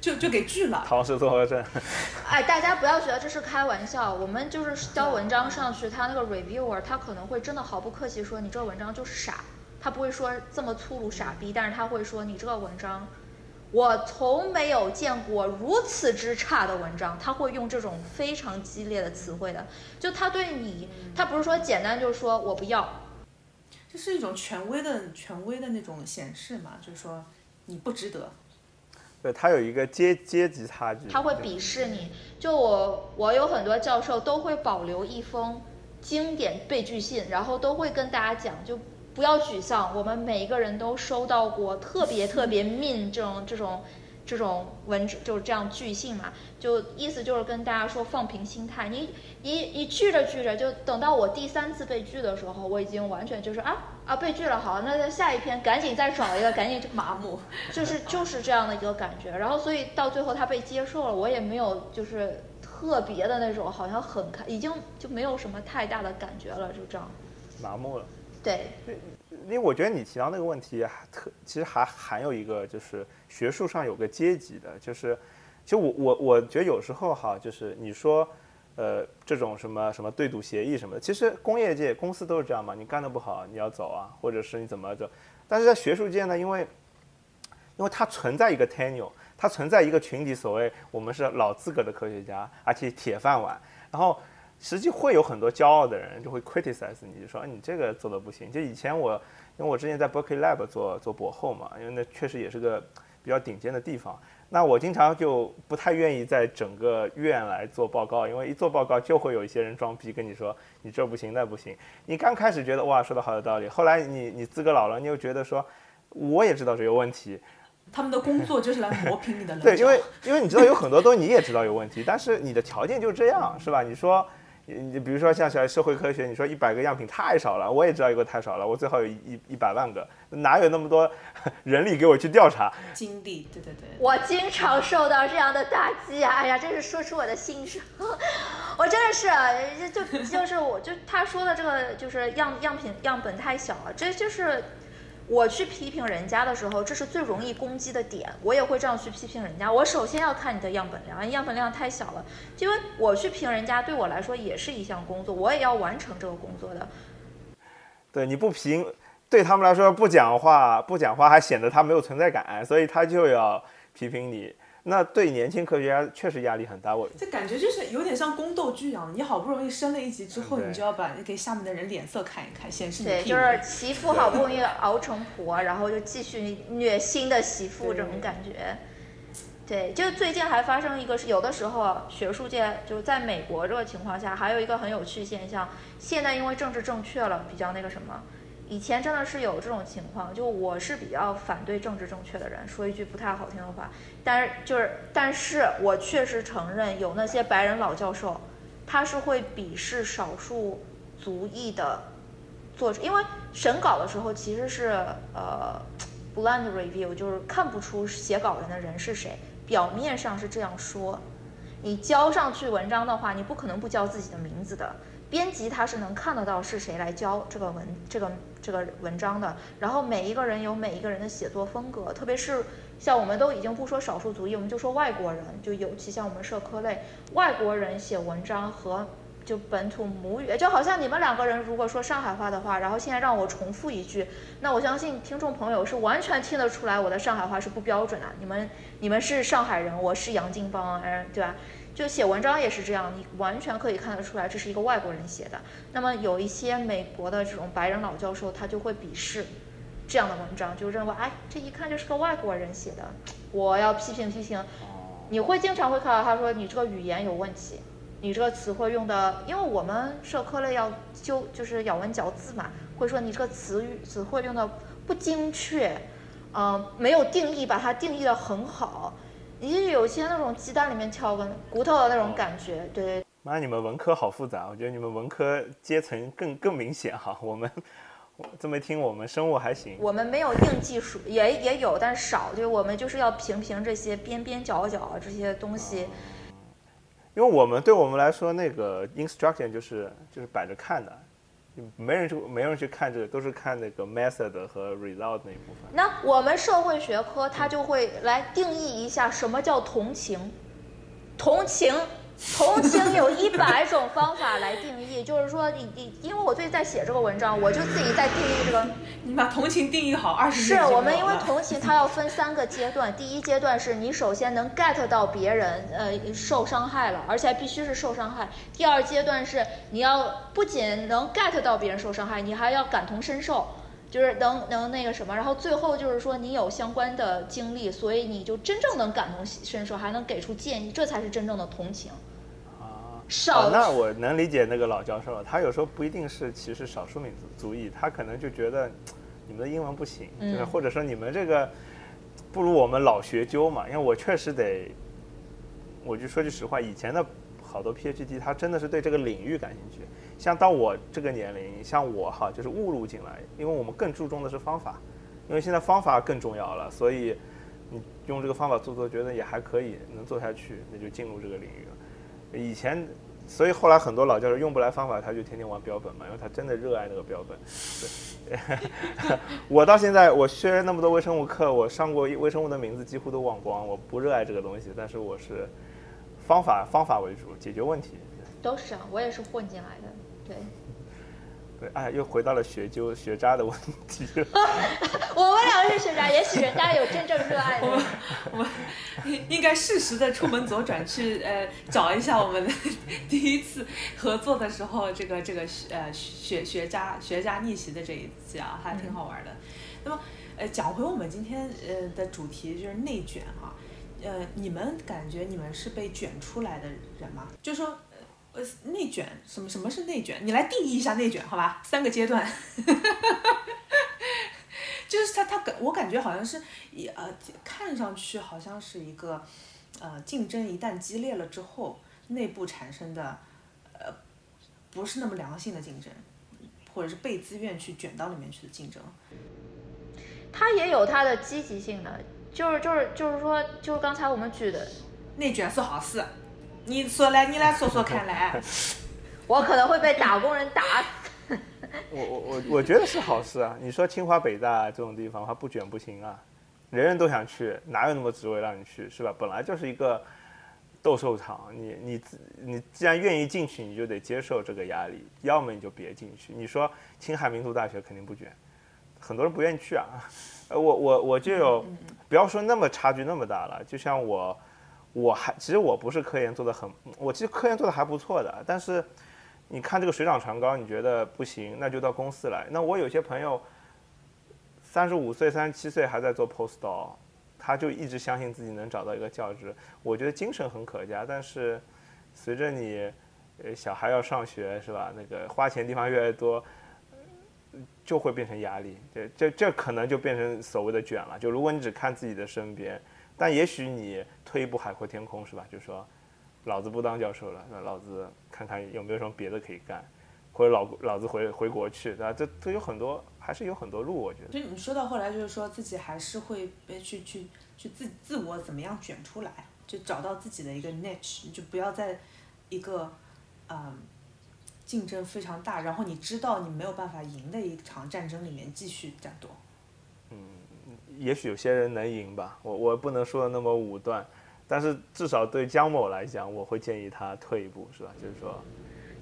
S4: 就就给拒了。
S2: 唐氏综合症。*laughs*
S3: 哎，大家不要觉得这是开玩笑，我们就是交文章上去，他那个 reviewer 他可能会真的毫不客气说你这个文章就是傻，他不会说这么粗鲁傻逼，但是他会说你这个文章，我从没有见过如此之差的文章，他会用这种非常激烈的词汇的，就他对你，他不是说简单就是说我不要，
S4: 这是一种权威的权威的那种显示嘛，就是说你不值得。
S2: 对，他有一个阶阶级差距。
S3: 他会鄙视你。就我，我有很多教授都会保留一封经典被拒信，然后都会跟大家讲，就不要沮丧，我们每一个人都收到过特别特别 mean 这种这种这种文字，就是这样拒信嘛，就意思就是跟大家说放平心态，你你你拒着拒着，就等到我第三次被拒的时候，我已经完全就是啊啊被拒了，好，那在下一篇赶紧再找一个，赶紧就
S4: 麻木，*laughs*
S3: 就是就是这样的一个感觉。然后所以到最后他被接受了，我也没有就是特别的那种，好像很开，已经就没有什么太大的感觉了，就这样。
S2: 麻木了。
S3: 对，
S2: 因为我觉得你提到那个问题还特，其实还含有一个就是学术上有个阶级的，就是，其实我我我觉得有时候哈，就是你说呃，这种什么什么对赌协议什么的，其实工业界公司都是这样嘛，你干得不好你要走啊，或者是你怎么走。但是在学术界呢，因为因为它存在一个 tenure，它存在一个群体，所谓我们是老资格的科学家，而且铁饭碗，然后实际会有很多骄傲的人就会 criticize 你，就说你这个做的不行。就以前我，因为我之前在 Berkeley Lab 做做博后嘛，因为那确实也是个比较顶尖的地方。那我经常就不太愿意在整个院来做报告，因为一做报告就会有一些人装逼跟你说你这不行那不行。你刚开始觉得哇说的好有道理，后来你你资格老了，你又觉得说我也知道这有问题。
S4: 他们的工作就是来磨平你的棱
S2: 角。对，因为因为你知道有很多东西你也知道有问题，但是你的条件就这样，是吧？你说。你比如说像小社会科学，你说一百个样品太少了，我也知道一个太少了，我最好有一一百万个，哪有那么多 *laughs* 人力给我去调查？
S4: 精力，对对对。
S3: 我经常受到这样的打击啊！哎呀，真是说出我的心声，*laughs* 我真的是，就就是我就他说的这个就是样样品样本太小了，这就是。我去批评人家的时候，这是最容易攻击的点。我也会这样去批评人家。我首先要看你的样本量，样本量太小了。因为我去评人家，对我来说也是一项工作，我也要完成这个工作的。
S2: 对，你不评，对他们来说不讲话，不讲话还显得他没有存在感，所以他就要批评你。那对年轻科学家确实压力很大，我
S4: 这感觉就是有点像宫斗剧一样，你好不容易升了一级之后，你就要把给下面的人脸色看一看，显示你
S3: 对，就是媳妇好不容易熬成婆，然后就继续虐新的媳妇这种感觉。对，就最近还发生一个，是有的时候学术界就在美国这个情况下，还有一个很有趣现象，现在因为政治正确了，比较那个什么。以前真的是有这种情况，就我是比较反对政治正确的人，说一句不太好听的话，但是就是，但是我确实承认有那些白人老教授，他是会鄙视少数族裔的作者，因为审稿的时候其实是呃 blind review，就是看不出写稿人的人是谁，表面上是这样说，你交上去文章的话，你不可能不交自己的名字的。编辑他是能看得到是谁来交这个文这个这个文章的，然后每一个人有每一个人的写作风格，特别是像我们都已经不说少数族裔，我们就说外国人，就尤其像我们社科类，外国人写文章和就本土母语，就好像你们两个人如果说上海话的话，然后现在让我重复一句，那我相信听众朋友是完全听得出来我的上海话是不标准的，你们你们是上海人，我是杨金邦，嗯，对吧？就写文章也是这样，你完全可以看得出来这是一个外国人写的。那么有一些美国的这种白人老教授，他就会鄙视这样的文章，就认为哎，这一看就是个外国人写的，我要批评批评。你会经常会看到他说你这个语言有问题，你这个词汇用的，因为我们社科类要纠就是咬文嚼字嘛，会说你这个词语词汇用的不精确，嗯，没有定义，把它定义的很好。你有些那种鸡蛋里面挑个骨头的那种感觉，对。
S2: 妈，你们文科好复杂，我觉得你们文科阶层更 *laughs* 更明显哈。我们这么一听，我们生物还行。
S3: 我们没有硬技术，也也有，但是少。就我们就是要评评这些边边角角这些东西。
S2: 因为我们对我们来说，那个 instruction 就是就是摆着看的。没人去，没人去看这个，都是看那个 method 和 result 那一部分。
S3: 那我们社会学科，它就会来定义一下什么叫同情，同情。同情有一百种方法来定义，*laughs* 就是说你你，因为我最近在写这个文章，我就自己在定义这个。
S4: 你把同情定义好，二十
S3: 是我们因为同情它要分三个阶段，*laughs* 第一阶段是你首先能 get 到别人呃受伤害了，而且必须是受伤害。第二阶段是你要不仅能 get 到别人受伤害，你还要感同身受。就是能能那个什么，然后最后就是说你有相关的经历，所以你就真正能感同身受，还能给出建议，这才是真正的同情。
S2: 啊，
S3: 少
S2: 那我能理解那个老教授了，他有时候不一定是歧视少数民族族裔，他可能就觉得你们的英文不行，就是或者说你们这个不如我们老学究嘛。因为我确实得，我就说句实话，以前的好多 PhD 他真的是对这个领域感兴趣。像到我这个年龄，像我哈，就是误入进来，因为我们更注重的是方法，因为现在方法更重要了，所以你用这个方法做做，觉得也还可以，能做下去，那就进入这个领域了。以前，所以后来很多老教授用不来方法，他就天天玩标本嘛，因为他真的热爱那个标本。对，*laughs* 我到现在我学那么多微生物课，我上过微生物的名字几乎都忘光，我不热爱这个东西，但是我是方法方法为主，解决问题。
S3: 都是啊，我也是混进来的，对。
S2: 对，哎，又回到了学究学渣的问题。*laughs*
S3: 我们两个是学渣，也许人家有真正热爱的。
S4: 我们应该适时的出门左转去呃找一下我们第一次合作的时候这个这个呃学学渣学渣逆袭的这一期啊，还挺好玩的。那么呃讲回我们今天呃的主题就是内卷啊，呃你们感觉你们是被卷出来的人吗？就说。呃，内卷什么什么是内卷？你来定义一下内卷，好吧？三个阶段，*laughs* 就是他他感我感觉好像是也呃看上去好像是一个呃竞争一旦激烈了之后内部产生的呃不是那么良性的竞争，或者是被自愿去卷到里面去的竞争。
S3: 它也有它的积极性的，就是就是就是说，就是刚才我们举的
S4: 内卷是好事。你说来，你来说说看来。*laughs*
S3: 我可能会被打工人打死。
S2: 我我我我觉得是好事啊！你说清华北大这种地方，它不卷不行啊，人人都想去，哪有那么职位让你去，是吧？本来就是一个斗兽场，你你你既然愿意进去，你就得接受这个压力，要么你就别进去。你说青海民族大学肯定不卷，很多人不愿意去啊。*laughs* 呃，我我我就有，不要说那么差距那么大了，就像我。我还其实我不是科研做的很，我其实科研做的还不错的，但是你看这个水涨船高，你觉得不行，那就到公司来。那我有些朋友三十五岁、三十七岁还在做 postdoc，他就一直相信自己能找到一个教职，我觉得精神很可嘉。但是随着你呃小孩要上学是吧，那个花钱地方越来越多，就会变成压力。这这这可能就变成所谓的卷了。就如果你只看自己的身边。但也许你退一步海阔天空是吧？就说，老子不当教授了，那老子看看有没有什么别的可以干，或者老老子回回国去，对吧？这都有很多，还是有很多路，我觉得。
S4: 所以你说到后来，就是说自己还是会被去去去自自我怎么样卷出来，就找到自己的一个 niche，就不要在一个嗯竞争非常大，然后你知道你没有办法赢的一场战争里面继续战斗。
S2: 也许有些人能赢吧，我我不能说的那么武断，但是至少对江某来讲，我会建议他退一步，是吧？就是说，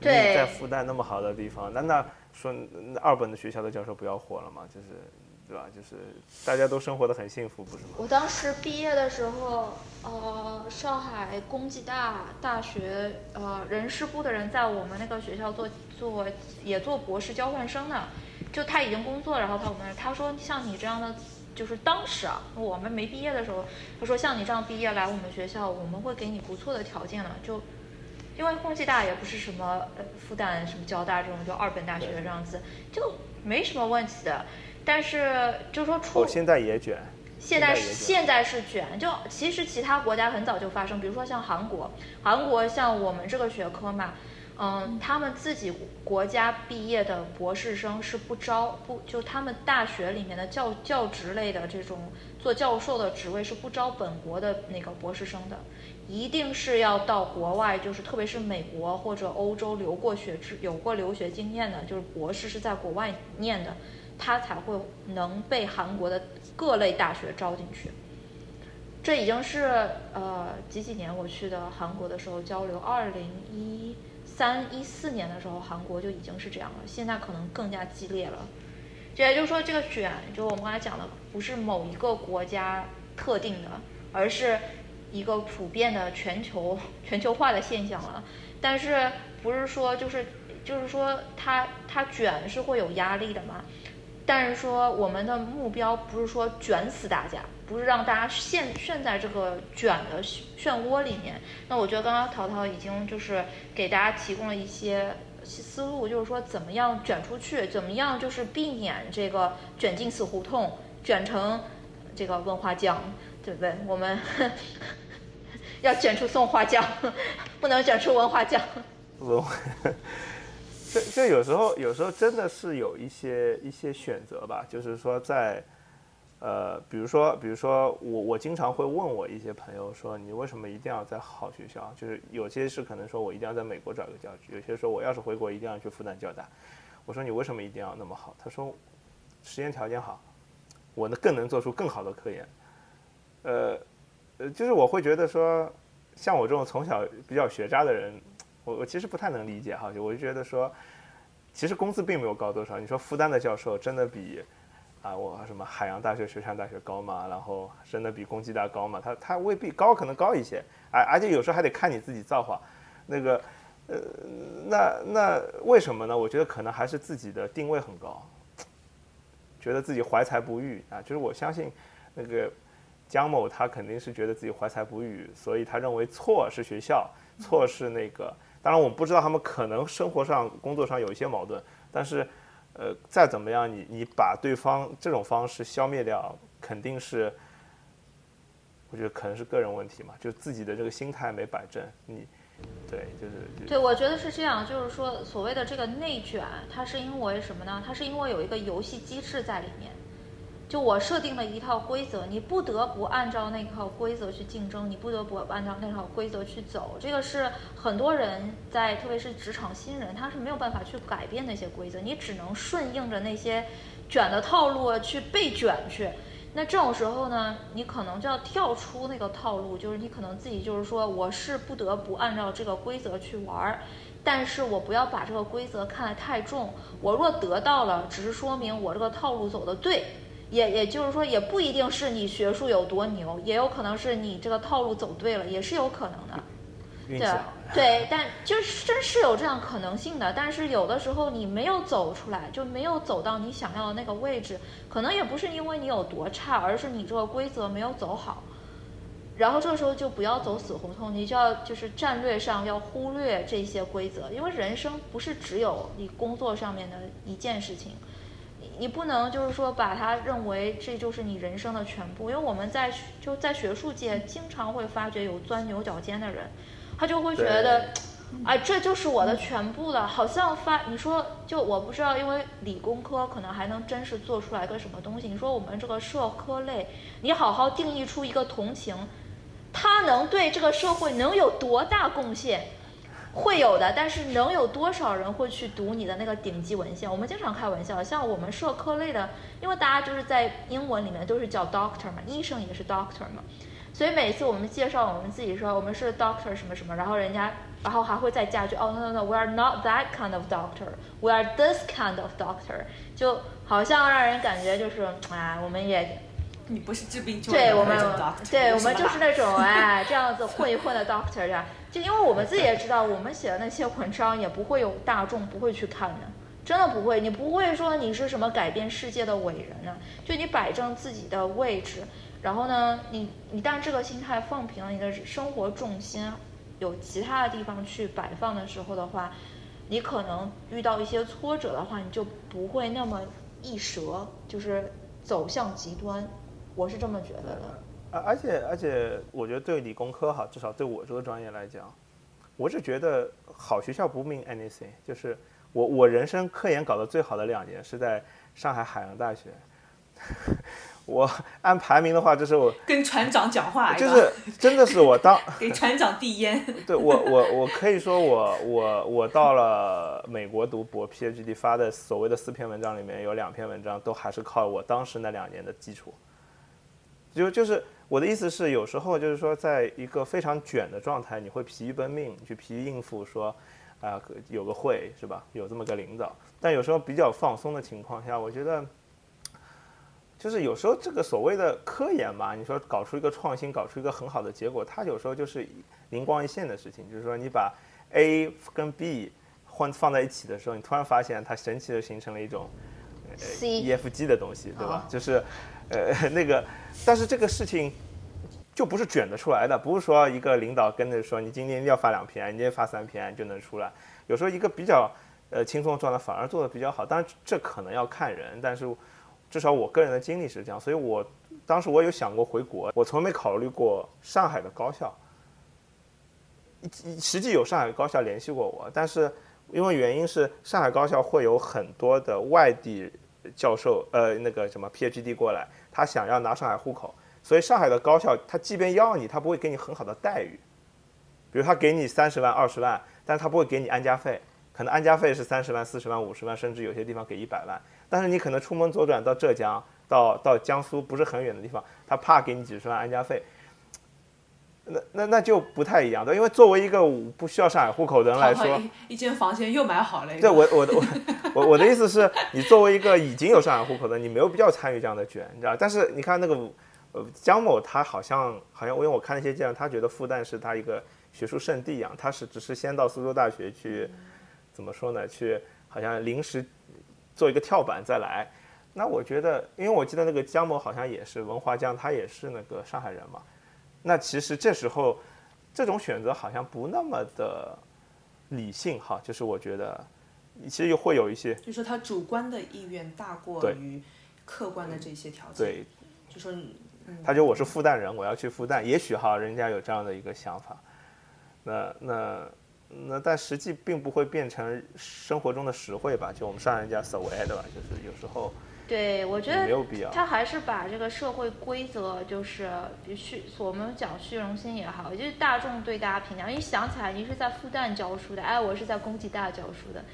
S2: 对在复旦那么好的地方，难道说二本的学校的教授不要活了吗？就是，对吧？就是大家都生活的很幸福，不是吗？
S3: 我当时毕业的时候，呃，上海工技大大学呃人事部的人在我们那个学校做做也做博士交换生呢，就他已经工作，然后他我们他说像你这样的。就是当时啊，我们没毕业的时候，他说像你这样毕业来我们学校，我们会给你不错的条件的。就因为空气大也不是什么呃复旦什么交大这种就二本大学这样子，就没什么问题的。但是就说出
S2: 现在也卷，
S3: 现在是现在是卷。就其实其他国家很早就发生，比如说像韩国，韩国像我们这个学科嘛。嗯，他们自己国家毕业的博士生是不招不就他们大学里面的教教职类的这种做教授的职位是不招本国的那个博士生的，一定是要到国外，就是特别是美国或者欧洲留过学、有过留学经验的，就是博士是在国外念的，他才会能被韩国的各类大学招进去。这已经是呃几几年我去的韩国的时候交流，二零一。三一四年的时候，韩国就已经是这样了，现在可能更加激烈了。这也就是说，这个卷，就我们刚才讲的，不是某一个国家特定的，而是一个普遍的全球 *laughs* 全球化的现象了。但是不是说就是就是说它它卷是会有压力的嘛？但是说我们的目标不是说卷死大家。不是让大家陷陷在这个卷的漩涡里面。那我觉得刚刚淘淘已经就是给大家提供了一些思路，就是说怎么样卷出去，怎么样就是避免这个卷进死胡同，卷成这个文化酱，对不对？我们 *laughs* 要卷出松花江，*laughs* 不能卷出文化酱。
S2: 文化，这这有时候有时候真的是有一些一些选择吧，就是说在。呃，比如说，比如说我我经常会问我一些朋友说，你为什么一定要在好学校？就是有些是可能说我一定要在美国找一个教职，有些说我要是回国一定要去复旦交大。我说你为什么一定要那么好？他说，实验条件好，我呢更能做出更好的科研。呃，呃，就是我会觉得说，像我这种从小比较学渣的人，我我其实不太能理解哈，就我就觉得说，其实工资并没有高多少。你说复旦的教授真的比啊我什么海洋大学、水产大学高吗？然后真的比公鸡大高吗？他他未必高，可能高一些。而而且有时候还得看你自己造化。那个呃，那那为什么呢？我觉得可能还是自己的定位很高，觉得自己怀才不遇啊。就是我相信那个江某，他肯定是觉得自己怀才不遇，所以他认为错是学校。错是那个，当然我们不知道他们可能生活上、工作上有一些矛盾，但是，呃，再怎么样，你你把对方这种方式消灭掉，肯定是，我觉得可能是个人问题嘛，就自己的这个心态没摆正。你，对，就是。
S3: 对，我觉得是这样，就是说所谓的这个内卷，它是因为什么呢？它是因为有一个游戏机制在里面。就我设定了一套规则，你不得不按照那套规则去竞争，你不得不按照那套规则去走。这个是很多人在，特别是职场新人，他是没有办法去改变那些规则，你只能顺应着那些卷的套路去被卷去。那这种时候呢，你可能就要跳出那个套路，就是你可能自己就是说，我是不得不按照这个规则去玩儿，但是我不要把这个规则看得太重。我若得到了，只是说明我这个套路走的对。也也就是说，也不一定是你学术有多牛，也有可能是你这个套路走对了，也是有可能的。对对，但就是真是有这样可能性的。但是有的时候你没有走出来，就没有走到你想要的那个位置，可能也不是因为你有多差，而是你这个规则没有走好。然后这时候就不要走死胡同，你就要就是战略上要忽略这些规则，因为人生不是只有你工作上面的一件事情。你不能就是说把它认为这就是你人生的全部，因为我们在就在学术界经常会发觉有钻牛角尖的人，他就会觉得，哎，这就是我的全部了。好像发你说就我不知道，因为理工科可能还能真是做出来个什么东西。你说我们这个社科类，你好好定义出一个同情，他能对这个社会能有多大贡献？会有的，但是能有多少人会去读你的那个顶级文献？我们经常开玩笑，像我们社科类的，因为大家就是在英文里面都是叫 doctor 嘛，医生也是 doctor 嘛，所以每次我们介绍我们自己说我们是 doctor 什么什么，然后人家然后还会再加句哦 no no no we are not that kind of doctor，we are this kind of doctor，就好像让人感觉就是啊，我们也。
S4: 你不是治病救
S3: 人的那种 doctor，对我们就是那种哎这样子混一混的 doctor 呀，就因为我们自己也知道，我们写的那些文章也不会有大众不会去看的，真的不会，你不会说你是什么改变世界的伟人呢？就你摆正自己的位置，然后呢，你一旦这个心态放平了，你的生活重心有其他的地方去摆放的时候的话，你可能遇到一些挫折的话，你就不会那么易折，就是走向极端。我是这么觉得的，
S2: 而而且而且，我觉得对理工科哈，至少对我这个专业来讲，我是觉得好学校不 mean anything。就是我我人生科研搞得最好的两年是在上海海洋大学，我按排名的话，这是我
S4: 跟船长讲话，
S2: 就是真的是我当 *laughs*
S4: 给船长递烟。
S2: 对我我我可以说我我我到了美国读博 PhD 发的所谓的四篇文章里面有两篇文章都还是靠我当时那两年的基础。就就是我的意思是，有时候就是说，在一个非常卷的状态，你会疲于奔命，去疲于应付，说，啊，有个会是吧？有这么个领导。但有时候比较放松的情况下，我觉得，就是有时候这个所谓的科研嘛，你说搞出一个创新，搞出一个很好的结果，它有时候就是灵光一现的事情。就是说，你把 A 跟 B 换放在一起的时候，你突然发现它神奇的形成了一种 E F G 的东西，对吧？就是。呃，*laughs* 那个，但是这个事情就不是卷得出来的，不是说一个领导跟着说你今天要发两篇，你今天发三篇就能出来。有时候一个比较呃轻松的状态反而做的比较好，当然这可能要看人，但是至少我个人的经历是这样，所以我当时我有想过回国，我从没考虑过上海的高校，实际有上海高校联系过我，但是因为原因是上海高校会有很多的外地教授，呃，那个什么 PhD 过来。他想要拿上海户口，所以上海的高校，他即便要你，他不会给你很好的待遇。比如他给你三十万、二十万，但是他不会给你安家费，可能安家费是三十万、四十万、五十万，甚至有些地方给一百万。但是你可能出门左转到浙江、到到江苏，不是很远的地方，他怕给你几十万安家费。那那那就不太一样的，因为作为一个不需要上海户口的人来说，
S4: 一间房间又买好了。
S2: 对我我我 *laughs* 我我的意思是你作为一个已经有上海户口的，你没有必要参与这样的卷，你知道？但是你看那个呃江某，他好像好像因为我看那些介绍，他觉得复旦是他一个学术圣地一样，他是只是先到苏州大学去，怎么说呢？去好像临时做一个跳板再来。那我觉得，因为我记得那个江某好像也是文华江，他也是那个上海人嘛。那其实这时候，这种选择好像不那么的理性哈，就是我觉得，其实又会有一些，
S4: 就说他主观的意愿大过于客观的这些条件，
S2: 对，
S4: 就说，
S2: 他就我是复旦人，我要去复旦，也许哈，人家有这样的一个想法，那那那，但实际并不会变成生活中的实惠吧？就我们上人家所谓的吧，就是有时候。
S3: 对，我觉得他还是把这个社会规则，就是虚，我们讲虚荣心也好，就是大众对大家评价。一想起来，你是在复旦教书的，哎，我是在工体大教书的，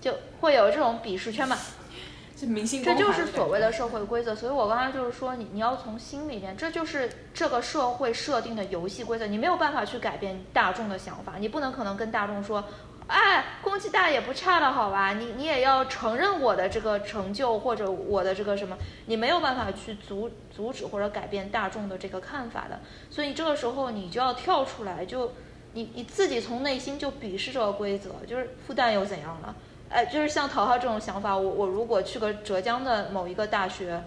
S3: 就会有这种鄙视圈嘛。*laughs*
S4: 这明星
S3: 这就是所谓的社会规则。所以我刚才就是说，你你要从心里面，这就是这个社会设定的游戏规则，你没有办法去改变大众的想法，你不能可能跟大众说。哎，空气大也不差了，好吧？你你也要承认我的这个成就或者我的这个什么，你没有办法去阻阻止或者改变大众的这个看法的。所以这个时候你就要跳出来，就你你自己从内心就鄙视这个规则，就是复旦又怎样了？哎，就是像陶陶这种想法，我我如果去个浙江的某一个大学，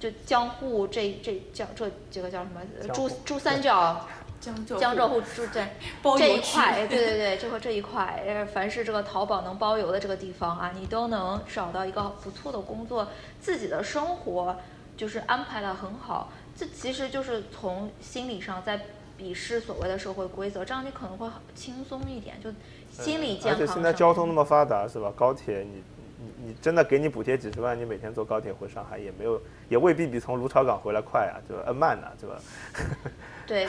S3: 就江沪这这叫这几个叫什么？珠珠三角。江浙
S4: 江浙
S3: 沪住在这一块，对对 *laughs* 对，就和这一块，呃，凡是这个淘宝能包邮的这个地方啊，你都能找到一个不错的工作，自己的生活就是安排的很好。这其实就是从心理上在鄙视所谓的社会规则，这样你可能会轻松一点，就心理健康。
S2: 而且现在交通那么发达，是吧？高铁，你你你真的给你补贴几十万，你每天坐高铁回上海也没有，也未必比从卢潮港回来快啊，对吧？呃，慢呢，对吧？*laughs*
S3: 对。